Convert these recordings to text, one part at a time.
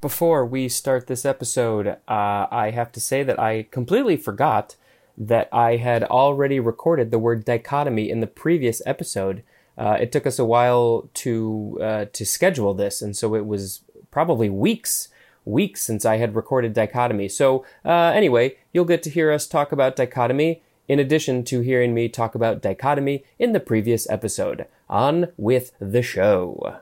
before we start this episode, uh, I have to say that I completely forgot that I had already recorded the word dichotomy in the previous episode. Uh, it took us a while to uh, to schedule this, and so it was probably weeks weeks since I had recorded dichotomy. So uh, anyway, you'll get to hear us talk about dichotomy in addition to hearing me talk about dichotomy in the previous episode. On with the show.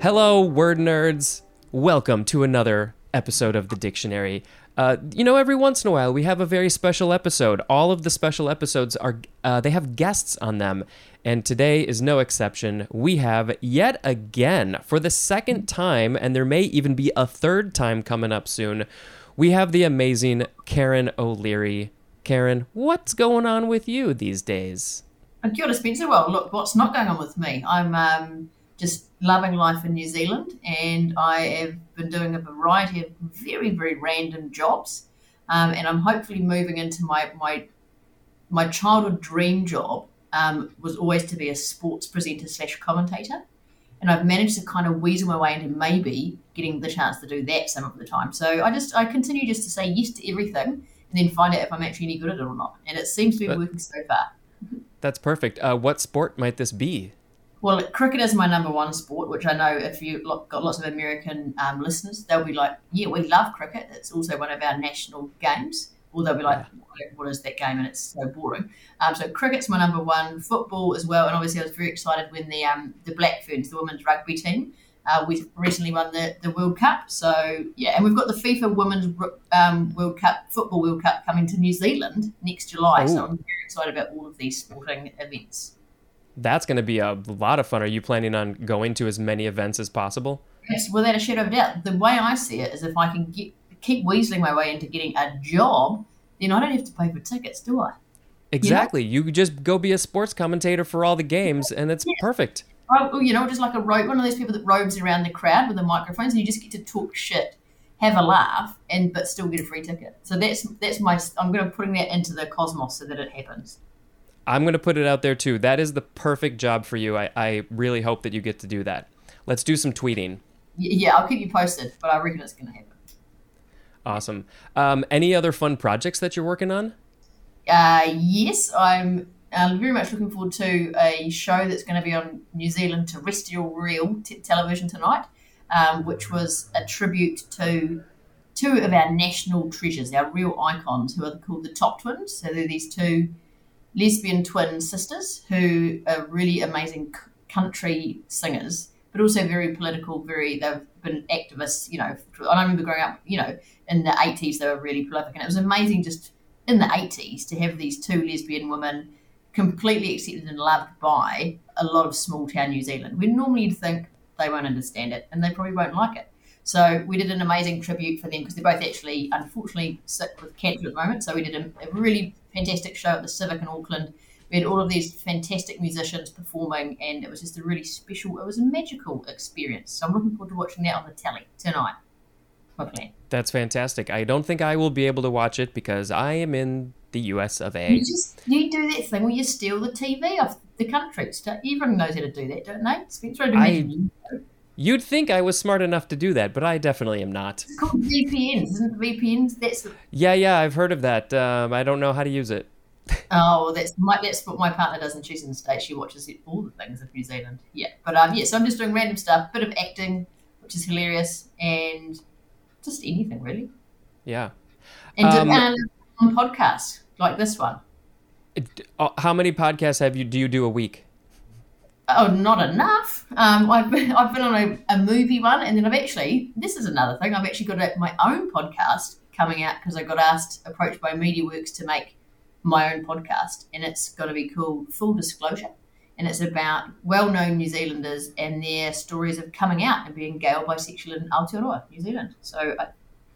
Hello, word nerds. Welcome to another episode of the dictionary. Uh, you know, every once in a while we have a very special episode. All of the special episodes are uh, they have guests on them, and today is no exception. We have yet again for the second time, and there may even be a third time coming up soon. We have the amazing Karen O'Leary. Karen, what's going on with you these days? Kia ora, Spencer. Well, look, what's not going on with me? I'm um, just loving life in New Zealand, and I have been doing a variety of very, very random jobs. Um, and I'm hopefully moving into my my my childhood dream job um, was always to be a sports presenter slash commentator, and I've managed to kind of weasel my way into maybe getting the chance to do that some of the time. So I just I continue just to say yes to everything, and then find out if I'm actually any good at it or not. And it seems to be working so far. That's perfect. Uh, what sport might this be? Well, cricket is my number one sport, which I know if you've got lots of American um, listeners, they'll be like, yeah, we love cricket. It's also one of our national games. Or they'll be like, what is that game? And it's so boring. Um, so cricket's my number one. Football as well. And obviously I was very excited when the um, the Black Ferns, the women's rugby team, uh, we recently won the, the World Cup. So, yeah, and we've got the FIFA Women's um, World Cup, Football World Cup coming to New Zealand next July. So I'm very excited about all of these sporting events. That's going to be a lot of fun. Are you planning on going to as many events as possible? Yes, without a shadow of a doubt. The way I see it is if I can get keep weaseling my way into getting a job, then I don't have to pay for tickets, do I? Exactly. You just go be a sports commentator for all the games, and it's perfect. I, you know, just like a rope, one of those people that robes around the crowd with the microphones, and you just get to talk shit, have a laugh, and but still get a free ticket. So that's that's my. I'm going to putting that into the cosmos so that it happens. I'm going to put it out there too. That is the perfect job for you. I, I really hope that you get to do that. Let's do some tweeting. Yeah, I'll keep you posted, but I reckon it's going to happen. Awesome. Um, any other fun projects that you're working on? Uh, yes, I'm uh, very much looking forward to a show that's going to be on New Zealand terrestrial real t- television tonight, um, which was a tribute to two of our national treasures, our real icons, who are called the Topp Twins. So they're these two lesbian twin sisters who are really amazing country singers, but also very political. Very they've been activists. You know, I remember growing up. You know, in the eighties they were really prolific, and it was amazing just in the 80s to have these two lesbian women completely accepted and loved by a lot of small town New Zealand. When normally you'd think they won't understand it and they probably won't like it. So we did an amazing tribute for them because they're both actually, unfortunately, sick with cancer at the moment. So we did a, a really fantastic show at the Civic in Auckland. We had all of these fantastic musicians performing, and it was just a really special, it was a magical experience. So I'm looking forward to watching that on the telly tonight. Plan. That's fantastic. I don't think I will be able to watch it because I am in the US of A. You just you do that thing where you steal the TV off the country. Everyone knows how to do that, don't they? Spencer, I- you. You'd think I was smart enough to do that, but I definitely am not. It's called VPNs, isn't it? VPNs. That's Yeah, yeah, I've heard of that. Um, I don't know how to use it. oh, well, that's my, that's what my partner does, and she's in the states. She watches it, all the things of New Zealand. Yeah, but um, yeah. So I'm just doing random stuff, bit of acting, which is hilarious, and just anything really. Yeah. And Um, um, and podcasts like this one. It- uh, How many podcasts have you do you do a week? Oh, not enough. Um, I've been I've been on a, a movie one, and then I've actually this is another thing. I've actually got a, my own podcast coming out because I got asked approached by MediaWorks to make my own podcast, and it's got to be called Full Disclosure, and it's about well-known New Zealanders and their stories of coming out and being gay or bisexual in Aotearoa, New Zealand. So I,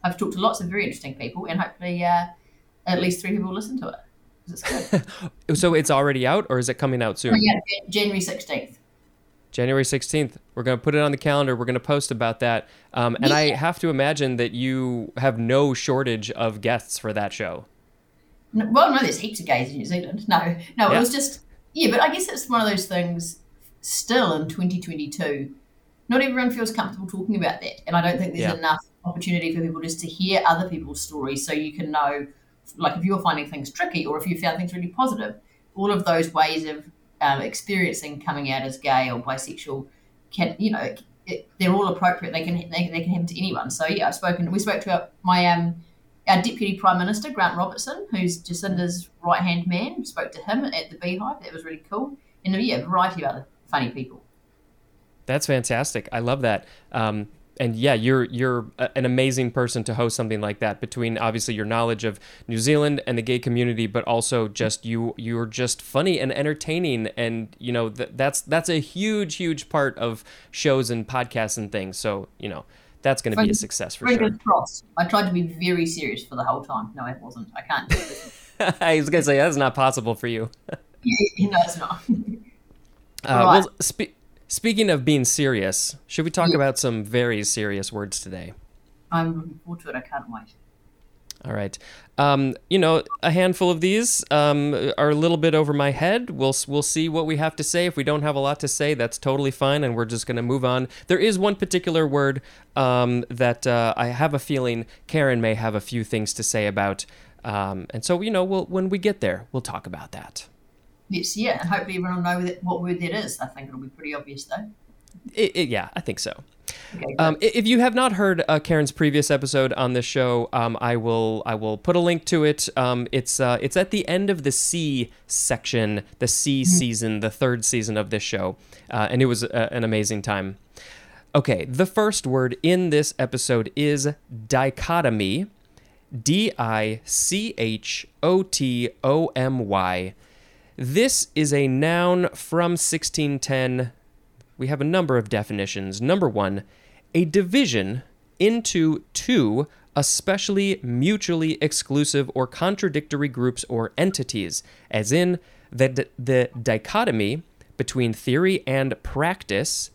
I've talked to lots of very interesting people, and hopefully uh, at least three people will listen to it. 'Cause It's good. So it's already out, or is it coming out soon? Oh, yeah, January sixteenth. January 16th. We're going to put it on the calendar. We're going to post about that. Um, and I have to imagine that you have no shortage of guests for that show. No, well, no, there's heaps of gays in New Zealand. No, no, Yeah. it was just yeah. But I guess it's one of those things. Still in 2022, not everyone feels comfortable talking about that, and I don't think there's Yeah. enough opportunity for people just to hear other people's stories, so you can know, like, if you're finding things tricky or if you found things really positive. All of those ways of um, experiencing coming out as gay or bisexual can, you know, it, it, they're all appropriate. They can they, they can happen to anyone. So yeah, I've spoken. We spoke to our, my um our deputy prime minister Grant Robertson, who's Jacinda's right hand man. Spoke to him at the Beehive. That was really cool. And yeah, a variety of other funny people. That's fantastic. I love that. Um, and yeah, you're you're a- an amazing person to host something like that. Between obviously your knowledge of New Zealand and the gay community, but also just you you're just funny and entertaining, and you know th- that's that's a huge huge part of shows and podcasts and things. So you know that's going to be a success for sure. Crossed. I tried to be very serious for the whole time. No, it wasn't. I can't do it. I was going to say that's not possible for you. yeah, no, it's not. Uh, Right. well, spe- speaking of being serious, should we talk Yeah. about some very serious words today? I'm looking forward to it. I can't wait. All right. Um, you know, a handful of these um, are a little bit over my head. We'll we'll see what we have to say. If we don't have a lot to say, that's totally fine, and we're just going to move on. There is one particular word um, that uh, I have a feeling Karen may have a few things to say about, um, and so you know, we'll, when we get there, we'll talk about that. Yeah, and hopefully everyone will know that, what word that is. I think it'll be pretty obvious though. It, it, yeah, I think so. Okay. Um, if you have not heard uh, Karen's previous episode on this show, um, I will I will put a link to it. Um, it's uh, it's at the end of the C section, the C season, the third season of this show, uh, and it was uh, an amazing time. Okay, the first word in this episode is dichotomy, D I C H O T O M Y. This is a noun from 1610 we have a number of definitions. Number one, a division into two, especially mutually exclusive or contradictory groups or entities, as in the, the dichotomy between theory and practice.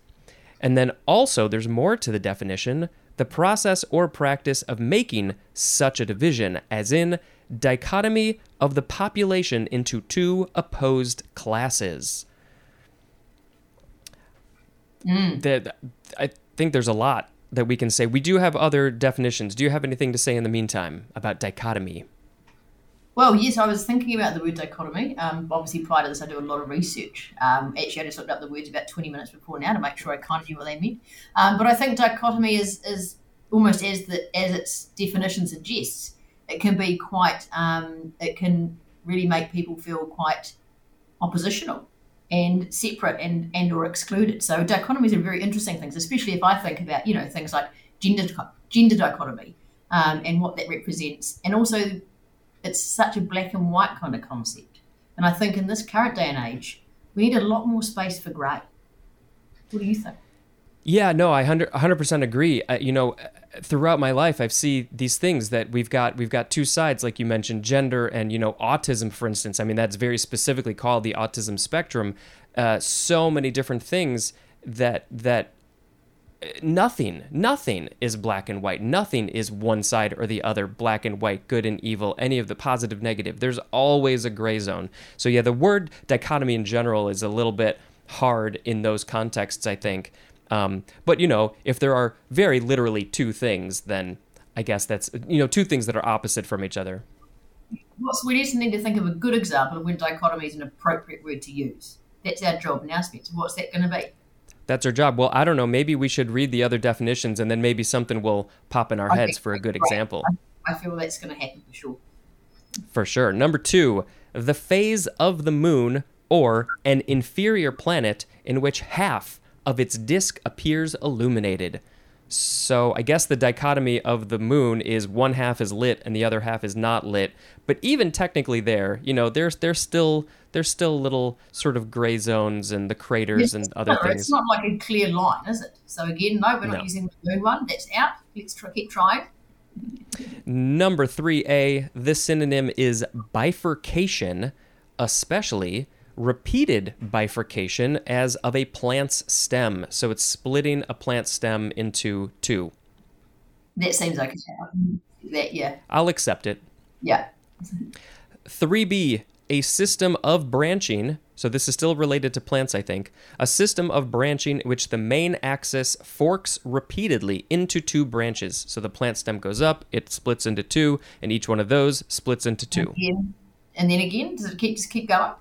And then also, there's more to the definition the process or practice of making such a division, as in dichotomy of the population into two opposed classes that I think there's a lot that we can say. We do have other definitions. Do you have anything to say in the meantime about dichotomy? Well, yes, I was thinking about the word dichotomy. Um, obviously, prior to this, I do a lot of research. Um, actually, I just looked up the words about 20 minutes before now to make sure I kind of knew what they meant. Um, but I think dichotomy is, is almost as the as its definition suggests. It can be quite. Um, it can really make people feel quite oppositional and separate and and or excluded. So dichotomies are very interesting things, especially if I think about you know things like gender gender dichotomy um, and what that represents, and also it's such a black and white kind of concept. And I think in this current day and age, we need a lot more space for grey. What do you think? Yeah, no, I 100 100% agree. Uh, you know, throughout my life I've seen these things that we've got we've got two sides like you mentioned gender and you know autism for instance. I mean that's very specifically called the autism spectrum. Uh, so many different things that that uh, nothing nothing is black and white. Nothing is one side or the other, black and white, good and evil, any of the positive negative. There's always a gray zone. So yeah, the word dichotomy in general is a little bit hard in those contexts, I think. Um, but you know, if there are very literally two things, then I guess that's you know two things that are opposite from each other. What's, we just need to think of a good example of when dichotomy is an appropriate word to use. That's our job now, Spencer. What's that going to be? That's our job. Well, I don't know. Maybe we should read the other definitions, and then maybe something will pop in our heads for a good example. I feel that's going to happen for sure. For sure. Number two, the phase of the moon or an inferior planet in which half of its disk appears illuminated. So I guess the dichotomy of the moon is one half is lit and the other half is not lit. But even technically there, you know, there's there's still there's still little sort of gray zones and the craters and other No, things. It's not like a clear line, is it? So again, no, we're not No. using the moon one. That's out. Let's try, keep trying. Number 3A, this synonym is bifurcation, especially repeated bifurcation as of a plant's stem. So it's splitting a plant stem into two. That seems okay. That yeah, I'll accept it. yeah. 3b, a system of branching. So this is still related to plants, I think. A system of branching which the main axis forks repeatedly into two branches. So the plant stem goes up, it splits into two, and each one of those splits into two. Again. And then again, does it keep just keep going?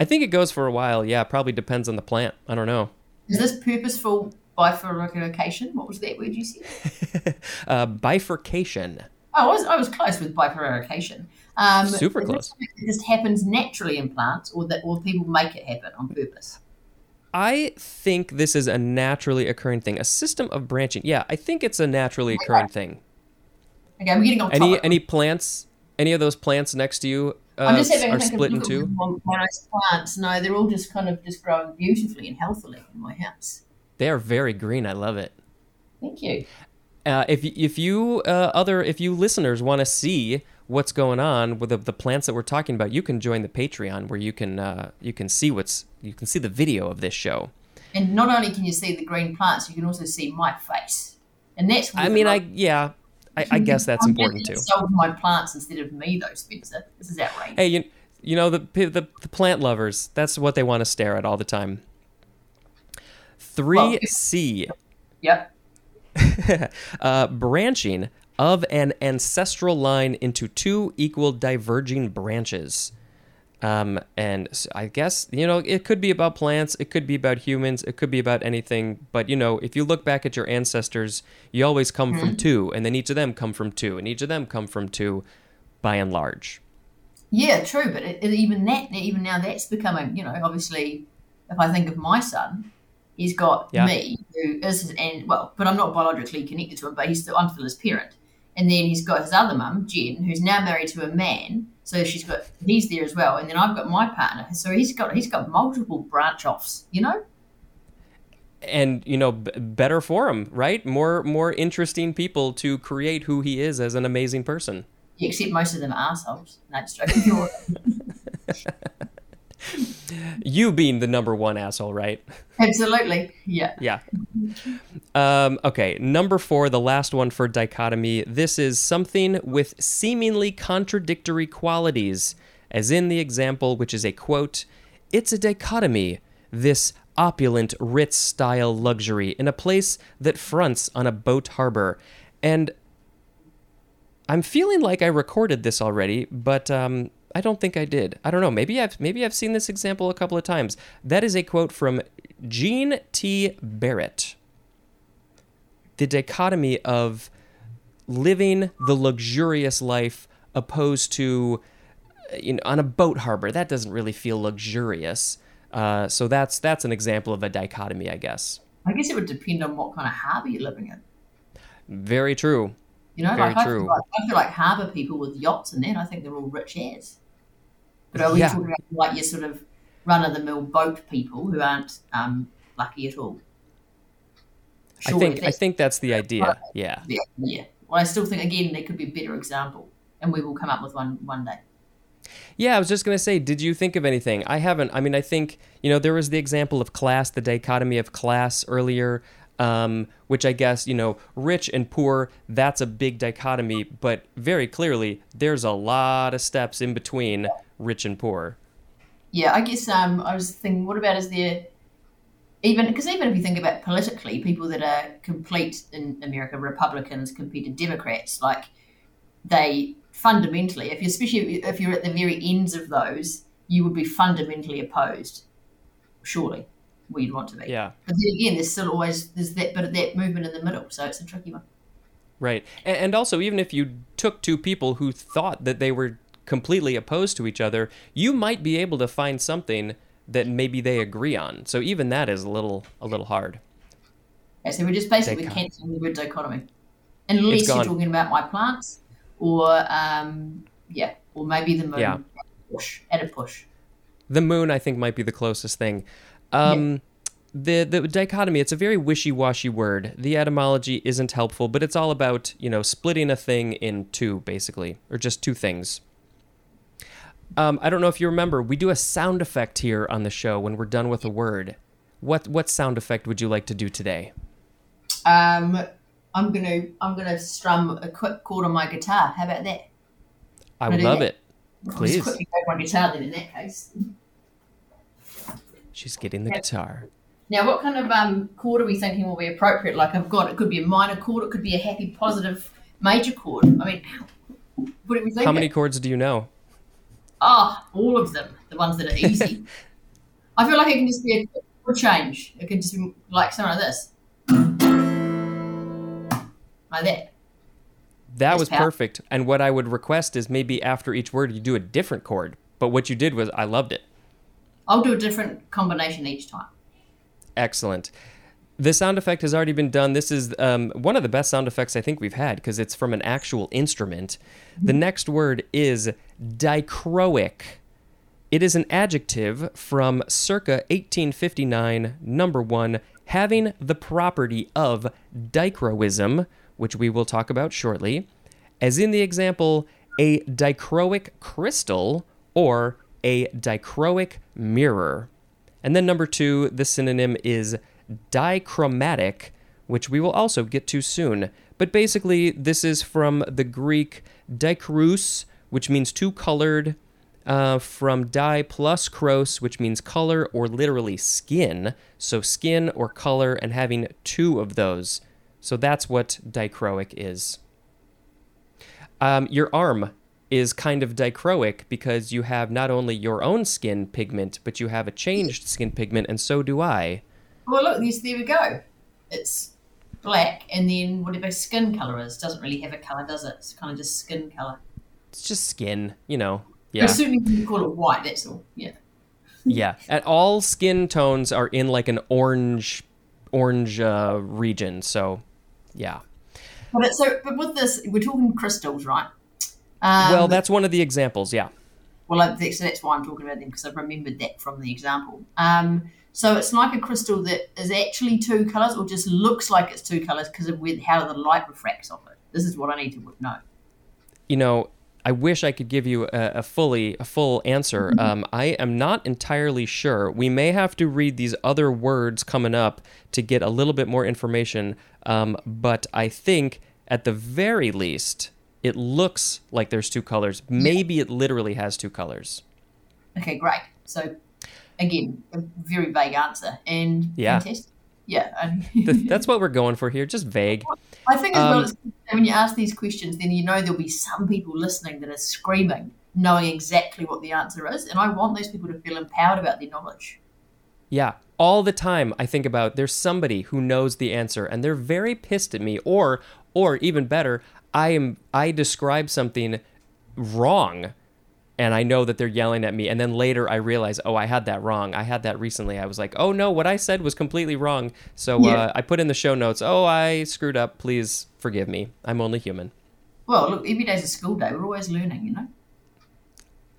I think it goes for a while. Yeah, probably depends on the plant. I don't know. Is this purposeful bifurcation? What was that word you said? uh, bifurcation. Oh, I was, I was close with bifurcation. Um, Super close. It just happens naturally in plants, or that, or people make it happen on purpose. I think this is a naturally occurring thing. A system of branching. Yeah, I think it's a naturally occurring thing. Okay, I'm getting on Any topic. any plants? Any of those plants next to you uh, I'm just having are a think split in two? nice plants. No, they're all just kind of just growing beautifully and healthily in my house. They are very green. I love it. Thank you. Uh, if if you uh, other if you listeners want to see what's going on with the, the plants that we're talking about, you can join the Patreon where you can uh, you can see what's you can see the video of this show. And not only can you see the green plants, you can also see my face, and that's. I mean, I yeah, I, I guess that's I'm important too. Sold my plants instead of me, though, Spencer. This is outrageous. Hey, you you know the the, the plant lovers. That's what they want to stare at all the time. Three C. Yep. uh, branching of an ancestral line into two equal diverging branches. Um, and I guess, you know, it could be about plants, it could be about humans, it could be about anything. But, you know, if you look back at your ancestors, you always come from two, and then each of them come from two, and each of them come from two by and large. Yeah, true. But it, it, even that, even now, that's becoming. You know, obviously, if I think of my son, he's got Yeah. me, who is his, and well, but I'm not biologically connected to him, but he's still, I'm still his parent. And then he's got his other mum, Jen, who's now married to a man. So she's got he's there as well, and then I've got my partner. So he's got he's got multiple branch offs. You know. And, you know, b- better for him, right? More, more interesting people to create who he is as an amazing person. Yeah, except most of them are assholes. No, just joking. You being the number one asshole, right? Absolutely. Yeah. Yeah. Um, okay, number four, the last one for dichotomy. This is something with seemingly contradictory qualities, as in the example, which is a quote It's a dichotomy, this opulent Ritz style luxury in a place that fronts on a boat harbor. And I'm feeling like I recorded this already, but um, I don't think I did. I don't know. Maybe I've maybe I've seen this example a couple of times. That is a quote from Gene T. Barrett. The dichotomy of living the luxurious life opposed to you know on a boat harbor that doesn't really feel luxurious. Uh, so that's that's an example of a dichotomy, I guess. I guess it would depend on what kind of harbour you're living in. Very true. You know, Very like I feel like, I feel like harbour people with yachts and that, I think they're all rich as. But are we Yeah. talking about like your sort of run of the mill boat people who aren't um, lucky at all? I think I that's- think that's the idea. Yeah. yeah, yeah. Well, I still think again there could be a better example, and we will come up with one one day. Yeah, I was just gonna say, did you think of anything? I haven't. I mean, I think you know there was the example of class, the dichotomy of class earlier, um, which I guess you know, rich and poor. That's a big dichotomy, but very clearly, there's a lot of steps in between rich and poor. Yeah, I guess um, I was thinking, what about is there even because even if you think about politically, people that are complete in America Republicans compared to Democrats, like they fundamentally, if you especially if you're at the very ends of those, you would be fundamentally opposed. Surely, where you'd want to be. Yeah. But then again, there's still always there's that bit of that movement in the middle, so it's a tricky one. Right. And, and also, even if you took two people who thought that they were completely opposed to each other, you might be able to find something that maybe they agree on. So even that is a little a little hard. Yeah, so we're just basically Dicot- cancelling the word dichotomy, unless you're talking about my plants, or um, yeah, or maybe the moon. Yeah. Push at a push. The moon, I think, might be the closest thing. Um, The the dichotomy, it's a very wishy-washy word. The etymology isn't helpful, but it's all about you know splitting a thing in two, basically, or just two things. Um, I don't know if you remember, we do a sound effect here on the show when we're done with a word. What what sound effect would you like to do today? Um, I'm gonna I'm gonna strum a quick chord on my guitar. How about that? I would love that? it. Please. quickly my guitar then in that case. She's getting the guitar. Now, what kind of um, chord are we thinking will be appropriate? Like I've got, it could be a minor chord, it could be a happy, positive major chord. I mean, what we? How many chords do you know? Ah, all of them, the ones that are easy. I feel like it can just be a chord change. It can just be like something like this, like that. That was perfect. And what I would request is maybe after each word you do a different chord. But what you did was I loved it. I'll do a different combination each time. Excellent. The sound effect has already been done. This is um, one of the best sound effects I think we've had because it's from an actual instrument. The next word is dichroic. It is an adjective from circa 1859, number one, having the property of dichroism, which we will talk about shortly, as in the example, a dichroic crystal or a dichroic mirror. And then number two, the synonym is dichromatic, which we will also get to soon. But basically, this is from the Greek dikros, which means two colored, uh, from di plus kros, which means color or literally skin. So skin or color, and having two of those. So that's what dichroic is. Um, your arm is kind of dichroic because you have not only your own skin pigment, but you have a changed skin pigment, and so do I. Well, look, yes, there we go. It's black, and then whatever skin color is doesn't really have a color, does it? It's kind of just skin color. It's just skin, you know. Yeah. Yeah. certainly you call it white. That's all. Yeah. yeah. And all skin tones are in like an orange orange uh, region. So, yeah. But so, but with this, we're talking crystals, right? Um, well, that's one of the examples. Yeah. Well, that's, that's why I'm talking about them because I've remembered that from the example. Um, so it's like a crystal that is actually two colors, or just looks like it's two colors because of with how the light refracts off it. This is what I need to know. you know, I wish I could give you a, a fully a full answer. Um, I am not entirely sure. We may have to read these other words coming up to get a little bit more information. Um, but I think at the very least, it looks like there's two colors. Maybe it literally has two colors. Okay, great. So again, a very vague answer and Yeah. fantastic. Yeah, That's what we're going for here. Just vague. I think as well, Um, it's, when you ask these questions, then you know there'll be some people listening that are screaming, knowing exactly what the answer is, and I want those people to feel empowered about their knowledge. Yeah, all the time I think about there's somebody who knows the answer and they're very pissed at me or or even better, I am I describe something wrong and I know that they're yelling at me and then later I realize, "Oh, I had that wrong. I had that recently." I was like, "Oh no, what I said was completely wrong." So Yeah. uh, I put in the show notes, "Oh, I screwed up. Please forgive me. I'm only human." Well, look, every day's a school day. We're always learning, you know.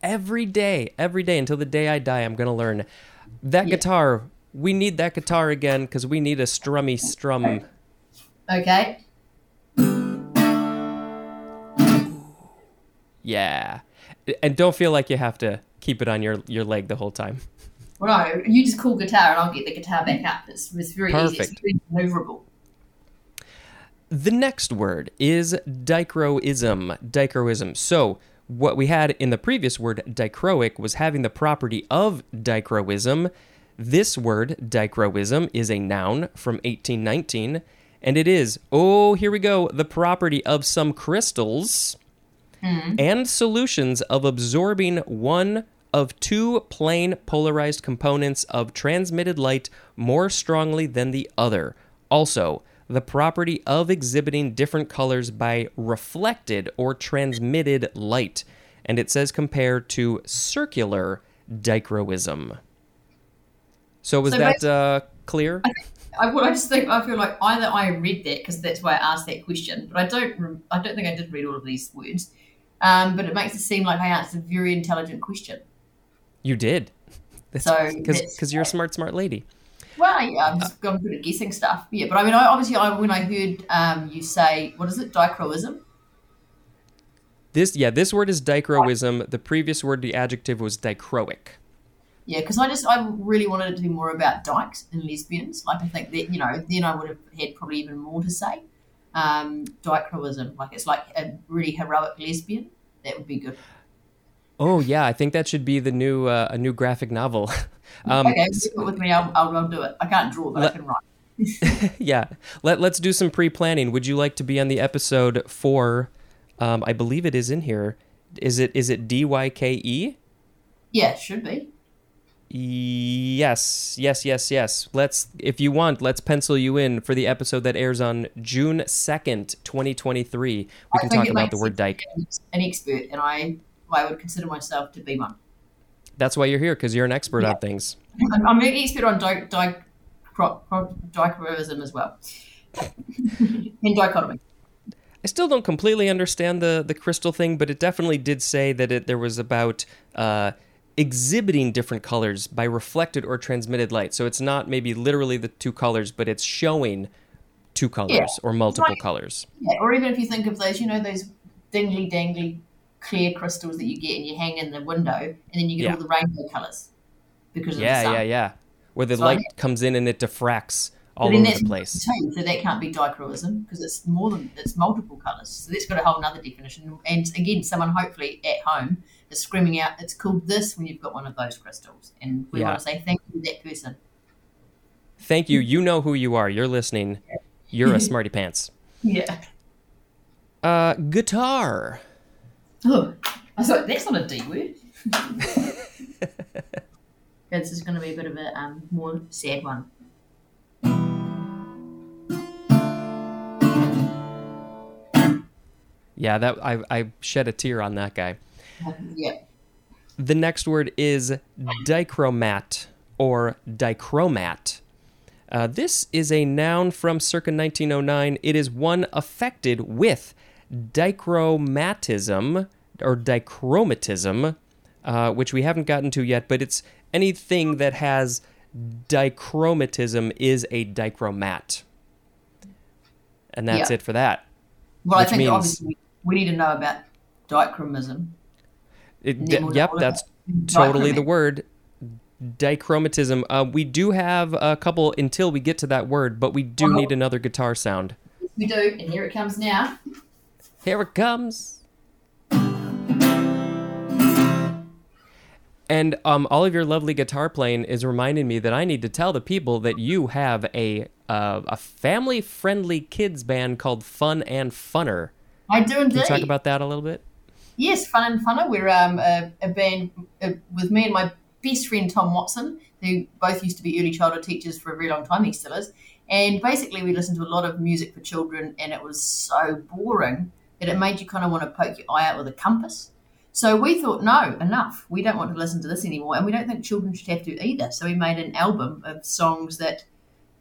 Every day, every day until the day I die, I'm going to learn that Yeah. guitar. We need that guitar again cuz we need a strummy strum Okay. Yeah. And don't feel like you have to keep it on your, your leg the whole time. Well, no, you just call guitar, and I'll get the guitar back up. It's, it's very easy. Perfect. It's very maneuverable. The next word is dichroism. Dichroism. So, what we had in the previous word, dichroic, was having the property of dichroism. This word, dichroism, is a noun from 1819, and it is, oh, here we go, the property of some crystals and solutions of absorbing one of two plane polarized components of transmitted light more strongly than the other. Also, the property of exhibiting different colors by reflected or transmitted light. And it says compared to circular dichroism. So was So that uh, clear? I, well, I just think I feel like either I read that because that's why I asked that question, but I don't. I don't think I did read all of these words. Um, but it makes it seem like I answered a very intelligent question. You did. So Because you're a smart, smart lady. Well, yeah, I'm just I'm good at guessing stuff. Yeah, but I mean, I, obviously, I, when I heard um, you say, what is it, dichroism? This yeah, this word is dichroism. The previous word, the adjective was dichroic. Yeah, because I just I really wanted it to be more about dykes and lesbians. Like I think that you know, then I would have had probably even more to say. Um, dichroism, like it's like a really heroic lesbian. That would be good. Oh yeah, I think that should be the new uh, a new graphic novel. um, okay, leave it with me. I'll, I'll, I'll do it. I can't draw, but I can write. yeah. Let let's do some pre-planning. Would you like to be on the episode for? Um, I believe it is in here. Is it is it D Y K E? Yeah, should be. Yes, yes, yes, yes. Let's, if you want, let's pencil you in for the episode that airs on June second, twenty twenty three. We can talk about the word dyke. An expert, and I, I would consider myself to be one. That's why you're here because you're an expert on things. I'm, I'm an expert on di- di- cro- cro- dichroism as well, in dichotomy. I still don't completely understand the the crystal thing, but it definitely did say that it there was about uh, exhibiting different colors by reflected or transmitted light. So it's not maybe literally the two colors, but it's showing two colors Yeah. or multiple Right. colors. Yeah, or even if you think of those, you know, those dingly dangly clear crystals that you get and you hang in the window, and then you get Yeah. all the rainbow colours because of the Yeah, sun. yeah, yeah. Where the So- light comes in and it diffracts all over the place. Too, so that can't be dichroism because it's more than it's multiple colours. So that's got a whole other definition. And again, someone hopefully at home is screaming out, "It's called this" when you've got one of those crystals. And we Yeah. want to say thank you to that person. Thank you. You know who you are. You're listening. You're a smarty pants. Yeah. Uh, guitar. Oh, I thought that's not a D word. this is going to be a bit of a um, more sad one. Yeah, that I I shed a tear on that guy. Yeah. The next word is dichromat or dichromat. Uh, this is a noun from circa 1909. It is one affected with dichromatism or dichromatism, uh, which we haven't gotten to yet, but it's anything that has dichromatism is a dichromat. And that's Yeah. it for that. Well, I think means- obviously we need to know about dichromism. It, d- yep, that's totally the word. Dichromatism. Uh, we do have a couple until we get to that word, but we do Uh-huh. need another guitar sound. We do, and here it comes now. Here it comes. And um, all of your lovely guitar playing is reminding me that I need to tell the people that you have a uh, a family friendly kids band called Fun and Funner. I do indeed. Can you talk about that a little bit? Yes, Fun and Funner. We're um, a, a band uh, with me and my best friend Tom Watson, who both used to be early childhood teachers for a very long time. He still is. And basically, we listened to a lot of music for children, and it was so boring that it made you kind of want to poke your eye out with a compass. So we thought, no, enough. We don't want to listen to this anymore, and we don't think children should have to either. So we made an album of songs that,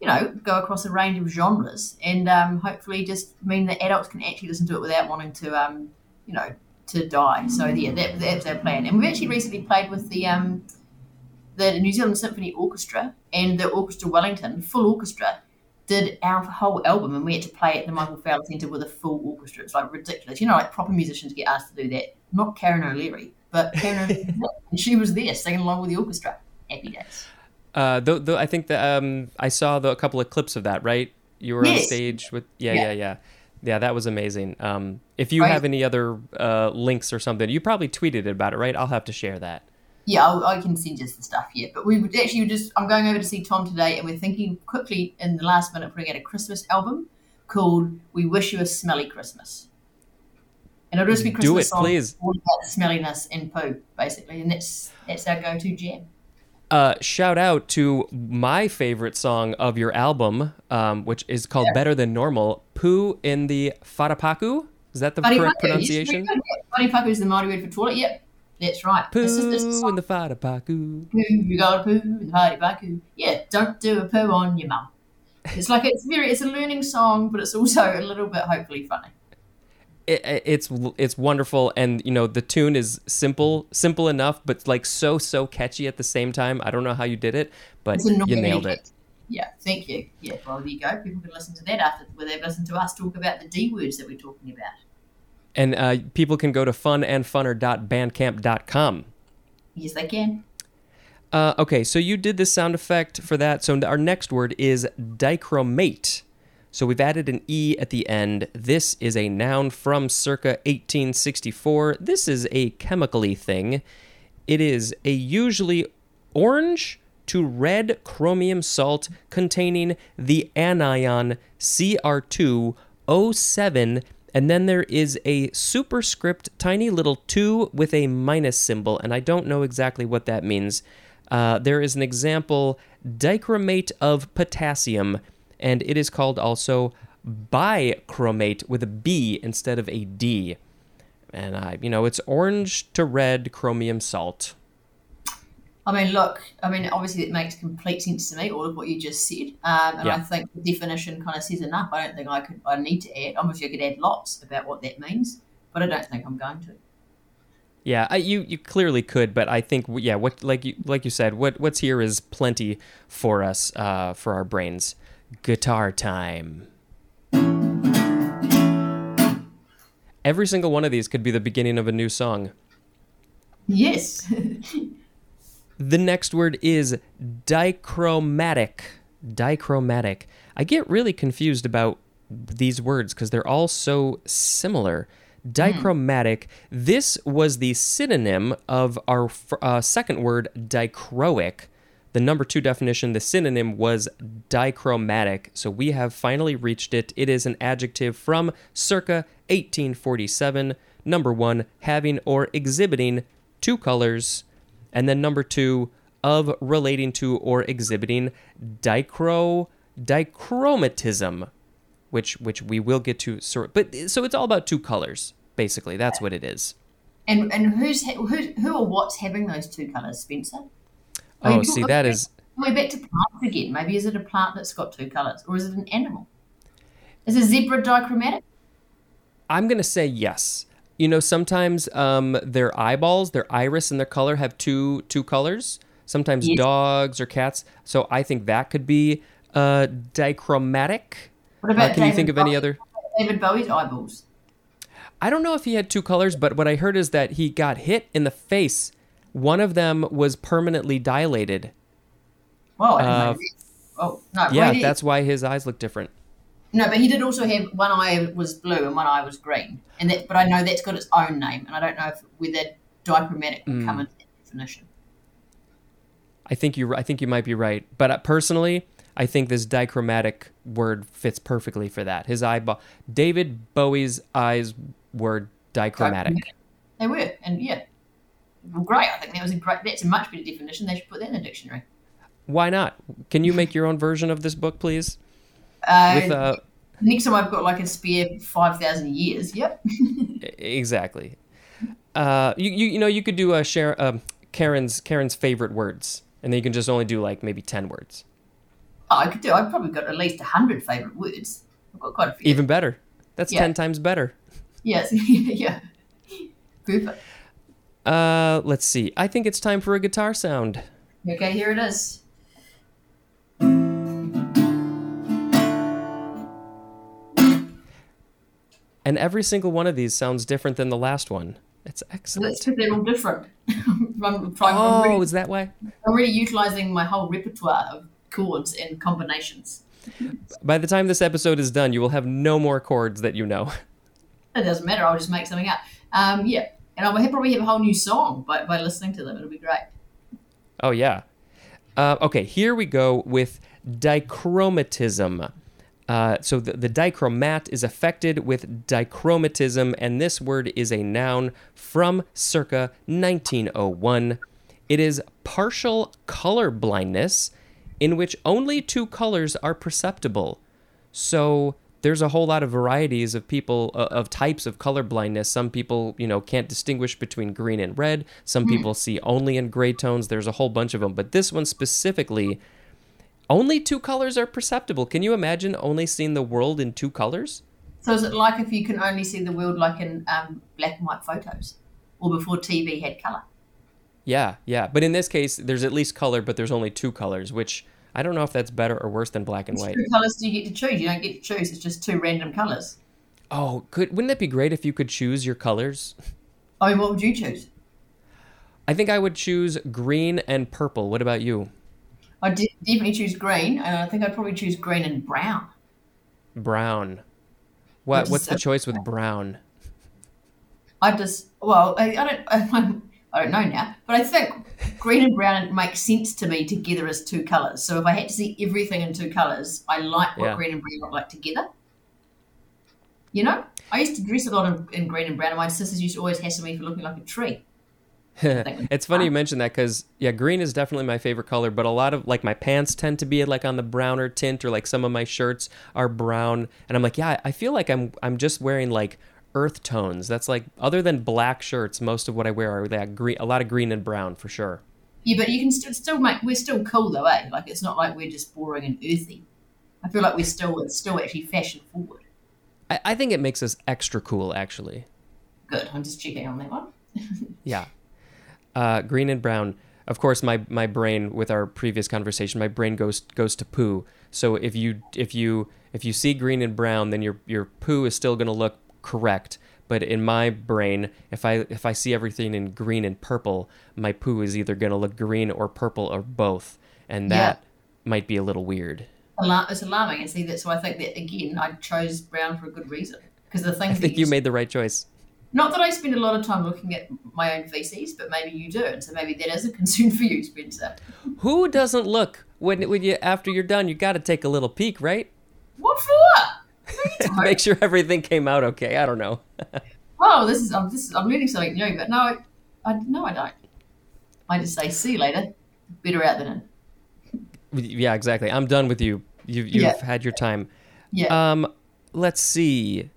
you know, go across a range of genres, and um, hopefully just mean that adults can actually listen to it without wanting to, um, you know, to die. So yeah, that, that's our plan. And we've actually recently played with the um, the New Zealand Symphony Orchestra and the Orchestra Wellington full orchestra did our whole album, and we had to play at the Michael Fowler Centre with a full orchestra. It's like ridiculous. You know, like proper musicians get asked to do that. Not Karen O'Leary, but Karen O'Leary, and she was there singing along with the orchestra. Happy days. Uh, though, though I think that um, I saw the, a couple of clips of that. Right, you were on stage with yeah, Yeah. yeah, yeah, yeah. That was amazing. Um, if you Right. have any other uh, links or something, you probably tweeted about it, right? I'll have to share that. Yeah, I'll, I can send you the stuff. Yeah, but we would actually just. I'm going over to see Tom today, and we're thinking quickly in the last minute putting out a Christmas album called "We Wish You a Smelly Christmas," and it'll just be Do Christmas it, songs please. all about smelliness and poo, basically, and that's that's our go-to jam. Uh, shout out to my favorite song of your album, um, which is called Yeah. "Better Than Normal." "Poo" in the Wharepaku. Is that the correct yes, pronunciation? very good, yeah. Wharepaku is the Māori word for toilet. Yep, that's right. Poo It's just, it's a in the Wharepaku. poo, you got a poo, in the Wharepaku. Yeah, don't do a poo on your mum. It's like it's very, it's a learning song, but it's also a little bit hopefully funny. It, it- it's it's wonderful, and you know the tune is simple, simple enough, but like so so catchy at the same time. I don't know how you did it, but you nailed it. Yeah, thank you. Yeah, well, there you go. People can listen to that after where they've listened to us talk about the D words that we're talking about. And uh, people can go to funandfunner.bandcamp.com. Yes, they can. Uh, okay, so you did this sound effect for that. So our next word is dichromate, So we've added an E at the end. This is a noun from circa 1864. This is a chemically thing. It is a usually orange to red chromium salt containing the anion Cr2O7 and then there is a superscript tiny little 2 with a minus symbol and I don't know exactly what that means. Uh, there is an example dichromate of potassium and it is called also bichromate with a B instead of a D. And I, you know, it's orange to red chromium salt. I mean, look, I mean, obviously it makes complete sense to me, all of what you just said. Um, and Yeah. I think the definition kind of says enough. I don't think I could, I need to add. Obviously, I could add lots about what that means, but I don't think I'm going to. Yeah, I, you you clearly could, but I think yeah, what like you like you said, what what's here is plenty for us uh, for our brains. Guitar time. Every single one of these could be the beginning of a new song. Yes. The next word is dichromatic. Dichromatic. I get really confused about these words because they're all so similar. Dichromatic. This was the synonym of our uh, second word, dichroic. The number two definition, the synonym was dichromatic. So we have finally reached it. It is an adjective from circa 1847. Number one, having or exhibiting two colors and then number two of relating to or exhibiting dichro dichromatism which which we will get to sort but so it's all about two colors basically that's what it is and and who's who, who or what's having those two colours, Spencer? Oh see that is We're back to plants again. Maybe is it a plant that's got two colours, or is it an animal? Is a zebra dichromatic? i'm going to say yes you know sometimes um their eyeballs their iris and their color have two two colors sometimes Yes. dogs or cats so i think that could be uh dichromatic What uh, about can you think of any other David Bowie's eyeballs? I don't know if he had two colors, but what I heard is that he got hit in the face. One of them was permanently dilated. Well, I don't Uh, know. Oh no, Yeah, he- that's why his eyes look different. no, but he did also have one eye was blue and one eye was green, and that. But I know that's got its own name, and I don't know if whether dichromatic would Mm. come into that definition. I think you I think you might be right, but uh, personally, I think this dichromatic word fits perfectly for that. His eyeball, David Bowie's eyes were dichromatic. They were, and yeah, great. I think that was a great. That's a much better definition. They should put that in the dictionary. Why not? Can you make your own version of this book, please? Uh, With uh, next time I've got like a spare five thousand years. Yep. exactly. Uh, you, you you know you could do a share um, Karen's Karen's favorite words, and then you can just only do like maybe ten words. Oh, I could do. I've probably got at least hundred favorite words. I've got quite a few. Even better. That's Yeah. 10 times better. Yes. yeah. Perfect. Uh, let's see. I think it's time for a guitar sound. Okay, here it is. And every single one of these sounds different than the last one. It's So that's excellent. because they're all different. I'm, I'm, Oh, really, is that why? I'm really utilizing my whole repertoire of chords and combinations. By the time this episode is done, you will have no more chords that you know. It doesn't matter. I'll just make something up. Um, yeah, and I'll probably have a whole new song by, by listening to them. It'll be great. Oh, yeah. Uh, okay, here we go with dichromatism. Uh, so the, the dichromat is affected with dichromatism, and this word is a noun from circa 1901. It is partial color blindness in which only two colors are perceptible. So there's a whole lot of varieties of people uh, of types of color blindness. Some people, you know, can't distinguish between green and red. Some people see only in gray tones. There's a whole bunch of them, but this one specifically only two colors are perceptible. Can you imagine only seeing the world in two colors? So is it like if you can only see the world like in um, black and white photos, or before TV had color? Yeah, yeah. But in this case, there's at least color, but there's only two colors, which I don't know if that's better or worse than black and white. Two colors do you get to choose? You don't get to choose. It's just two random colors. Oh, could wouldn't that be great if you could choose your colors? I mean, what would you choose? I think I would choose green and purple. What about you? I definitely choose green, and I think I'd probably choose green and brown. Brown. What? What's is the choice with brown? I just well, I, I don't I, I don't know now, but I think green and brown make sense to me together as two colors. So if I had to see everything in two colors, I like what Yeah. green and brown look like together. You know, I used to dress a lot in, in green and brown, and my sisters used to always hassle me for looking like a tree. it's funny you mentioned that because yeah, green is definitely my favorite color. But a lot of like my pants tend to be like on the browner tint, or like some of my shirts are brown, and I'm like, yeah, I feel like I'm I'm just wearing like earth tones. That's like other than black shirts, most of what I wear are that green, a lot of green and brown for sure. Yeah, but you can still still make we're still cool though, eh? Like it's not like we're just boring and earthy. I feel like we're still it's still actually fashion forward. I, I think it makes us extra cool, actually. Good. I'm just checking on that one. Yeah. Uh, green and brown. Of course, my, my brain with our previous conversation, my brain goes goes to poo. So if you if you if you see green and brown, then your your poo is still going to look correct. But in my brain, if I if I see everything in green and purple, my poo is either going to look green or purple or both, and that might be a little weird. It's alarming and see that so I think that again I chose brown for a good reason because the I things that think you made the right choice. not that I spend a lot of time looking at my own feces but maybe you do and so maybe that is a concern for you Spencer Who doesn't look when when you after you're done? You got to take a little peek, right? what for you. Make sure everything came out okay. I don't know. oh this is I'm this is, I'm learning something new but no I, I no I don't I just say see you later better out than in Yeah, exactly. I'm done with you. You you've Yeah. had your time. yeah Um, let's see.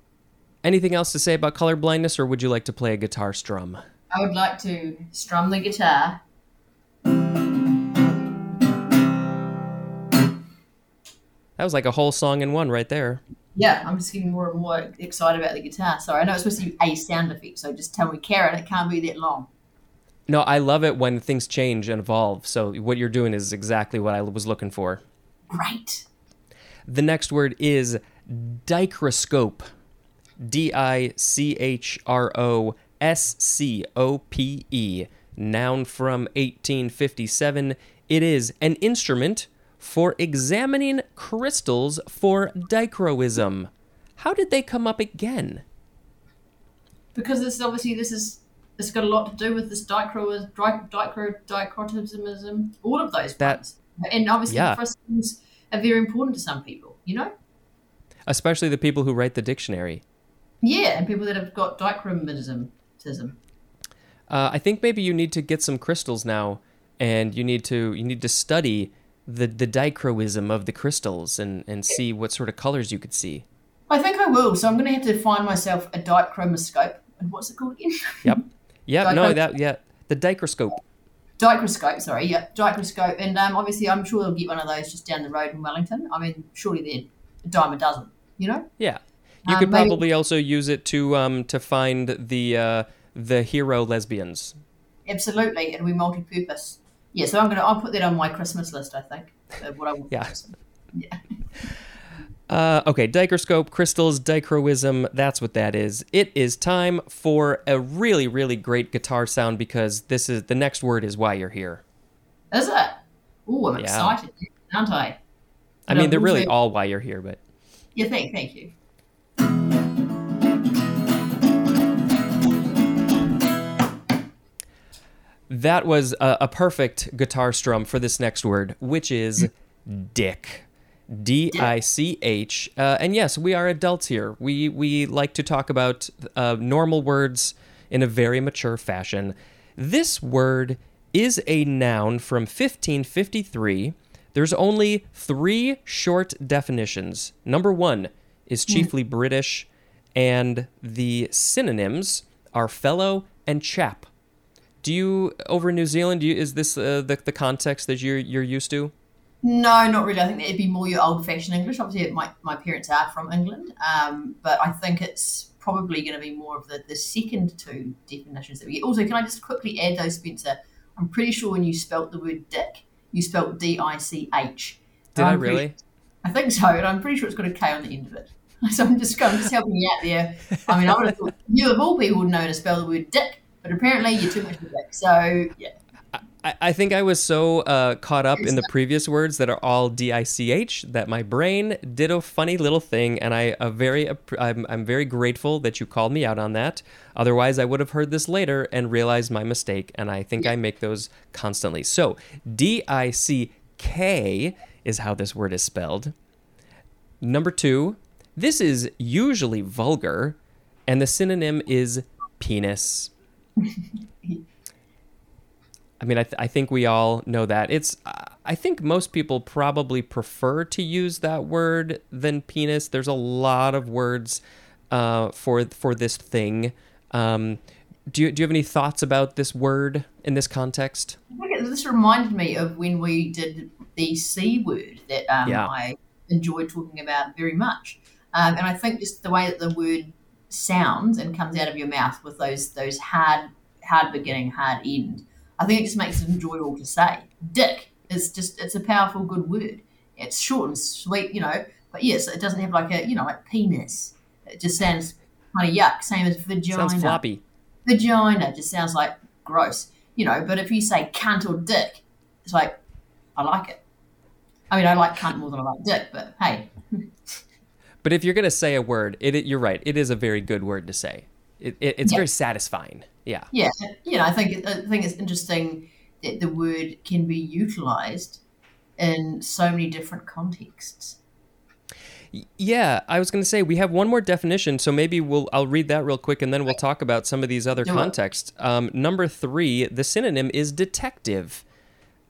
Anything else to say about color blindness, or would you like to play a guitar strum? I would like to strum the guitar That was like a whole song in one right there. Yeah I'm just getting more and more excited about the guitar sorry I know it's supposed to be a sound effect so just tell me Karen it can't be that long No, I love it when things change and evolve. So what you're doing is exactly what I was looking for. great The next word is dichroscope. D I C H R O S C O P E. Noun from 1857. It is an instrument for examining crystals for dichroism. How did they come up again? because this obviously this is it's got a lot to do with this dichro dichro dichro dichrotismism, all of those That- ones. And obviously Yeah. the crystals are very important to some people, you know? Especially the people who write the dictionary. Yeah, and people that have got dichromatism. Uh, I think maybe you need to get some crystals now, and you need to you need to study the the dichroism of the crystals and and see what sort of colors you could see. I think I will, so I'm gonna have to find myself a dichromoscope. And what's it called again? Yep. Yep. No, that yeah. The dichroscope. Dichroscope, sorry, yeah, dichroscope. And um, obviously I'm sure they'll get one of those just down the road in Wellington. I mean, surely they're a dime a dozen, you know? Yeah. You Um, could maybe- probably also use it to um to find the uh the hero lesbians. Absolutely, it'll be multi-purpose. Yeah, so I'm gonna I'll put that on my Christmas list. I think. What I want for Yeah. Christmas. Yeah. Uh, okay, dichroscope, crystals, dichroism, that's what that is. It is time for a really, really great guitar sound because this is the next word is why you're here. Is it? Oh, I'm Yeah. excited, aren't I? I mean, they're really all why you're here, but Yeah, thank, thank you. That was a, a perfect guitar strum for this next word, which is dick. D I C H. Uh, and yes, we are adults here. We we like to talk about uh, normal words in a very mature fashion. This word is a noun from 1553. There's only three short definitions. Number one is chiefly British, and the synonyms are fellow and chap. Do you over in New Zealand? You, is this uh, the the context that you're you're used to? No, not really. I think it'd be more your old-fashioned English. Obviously, my, my parents are from England, um, but I think it's probably going to be more of the, the second two definitions that we get. Also, can I just quickly add though, Spencer? I'm pretty sure when you spelt the word dick, you spelt D-I-C-H. Did I pretty- really? I think so, and I'm pretty sure it's got a K on the end of it. So I'm just, I'm just helping you out there. I mean, I would have thought you of all people would know to spell the word dick, but apparently you're too much of a dick. So yeah, I, I think I was so uh, caught up in the previous words that are all D I C H that my brain did a funny little thing, and I a very I'm I'm very grateful that you called me out on that. Otherwise, I would have heard this later and realized my mistake, and I think I make those constantly. So D I C K is how this word is spelled. Number two, this is usually vulgar, and the synonym is penis. I mean, I, th- I think we all know that. It's, I think most people probably prefer to use that word than penis. There's a lot of words uh, for for this thing. Um, do you do you have any thoughts about this word in this context? This reminded me of when we did the C word that um, Yeah. I enjoyed talking about very much, um, and I think just the way that the word sounds and comes out of your mouth with those those hard hard beginning, hard end. I think it just makes it enjoyable to say. Dick is just it's a powerful, good word. It's short and sweet, you know, but yes, it doesn't have like a you know like penis. It just sounds kind of yuck. Same as vagina Sounds floppy. vagina just sounds like gross, you know. But if you say cunt or dick, it's like I like it. I mean, I like cunt more than I like dick, but hey, But if you're gonna say a word, it, it you're right. It is a very good word to say. It, it, it's Yeah. very satisfying. Yeah. yeah, you know, I think I think it's interesting that the word can be utilized in so many different contexts. Yeah, I was going to say we have one more definition, so maybe we'll I'll read that real quick, and then we'll talk about some of these other it. contexts. Um, number three, the synonym is detective.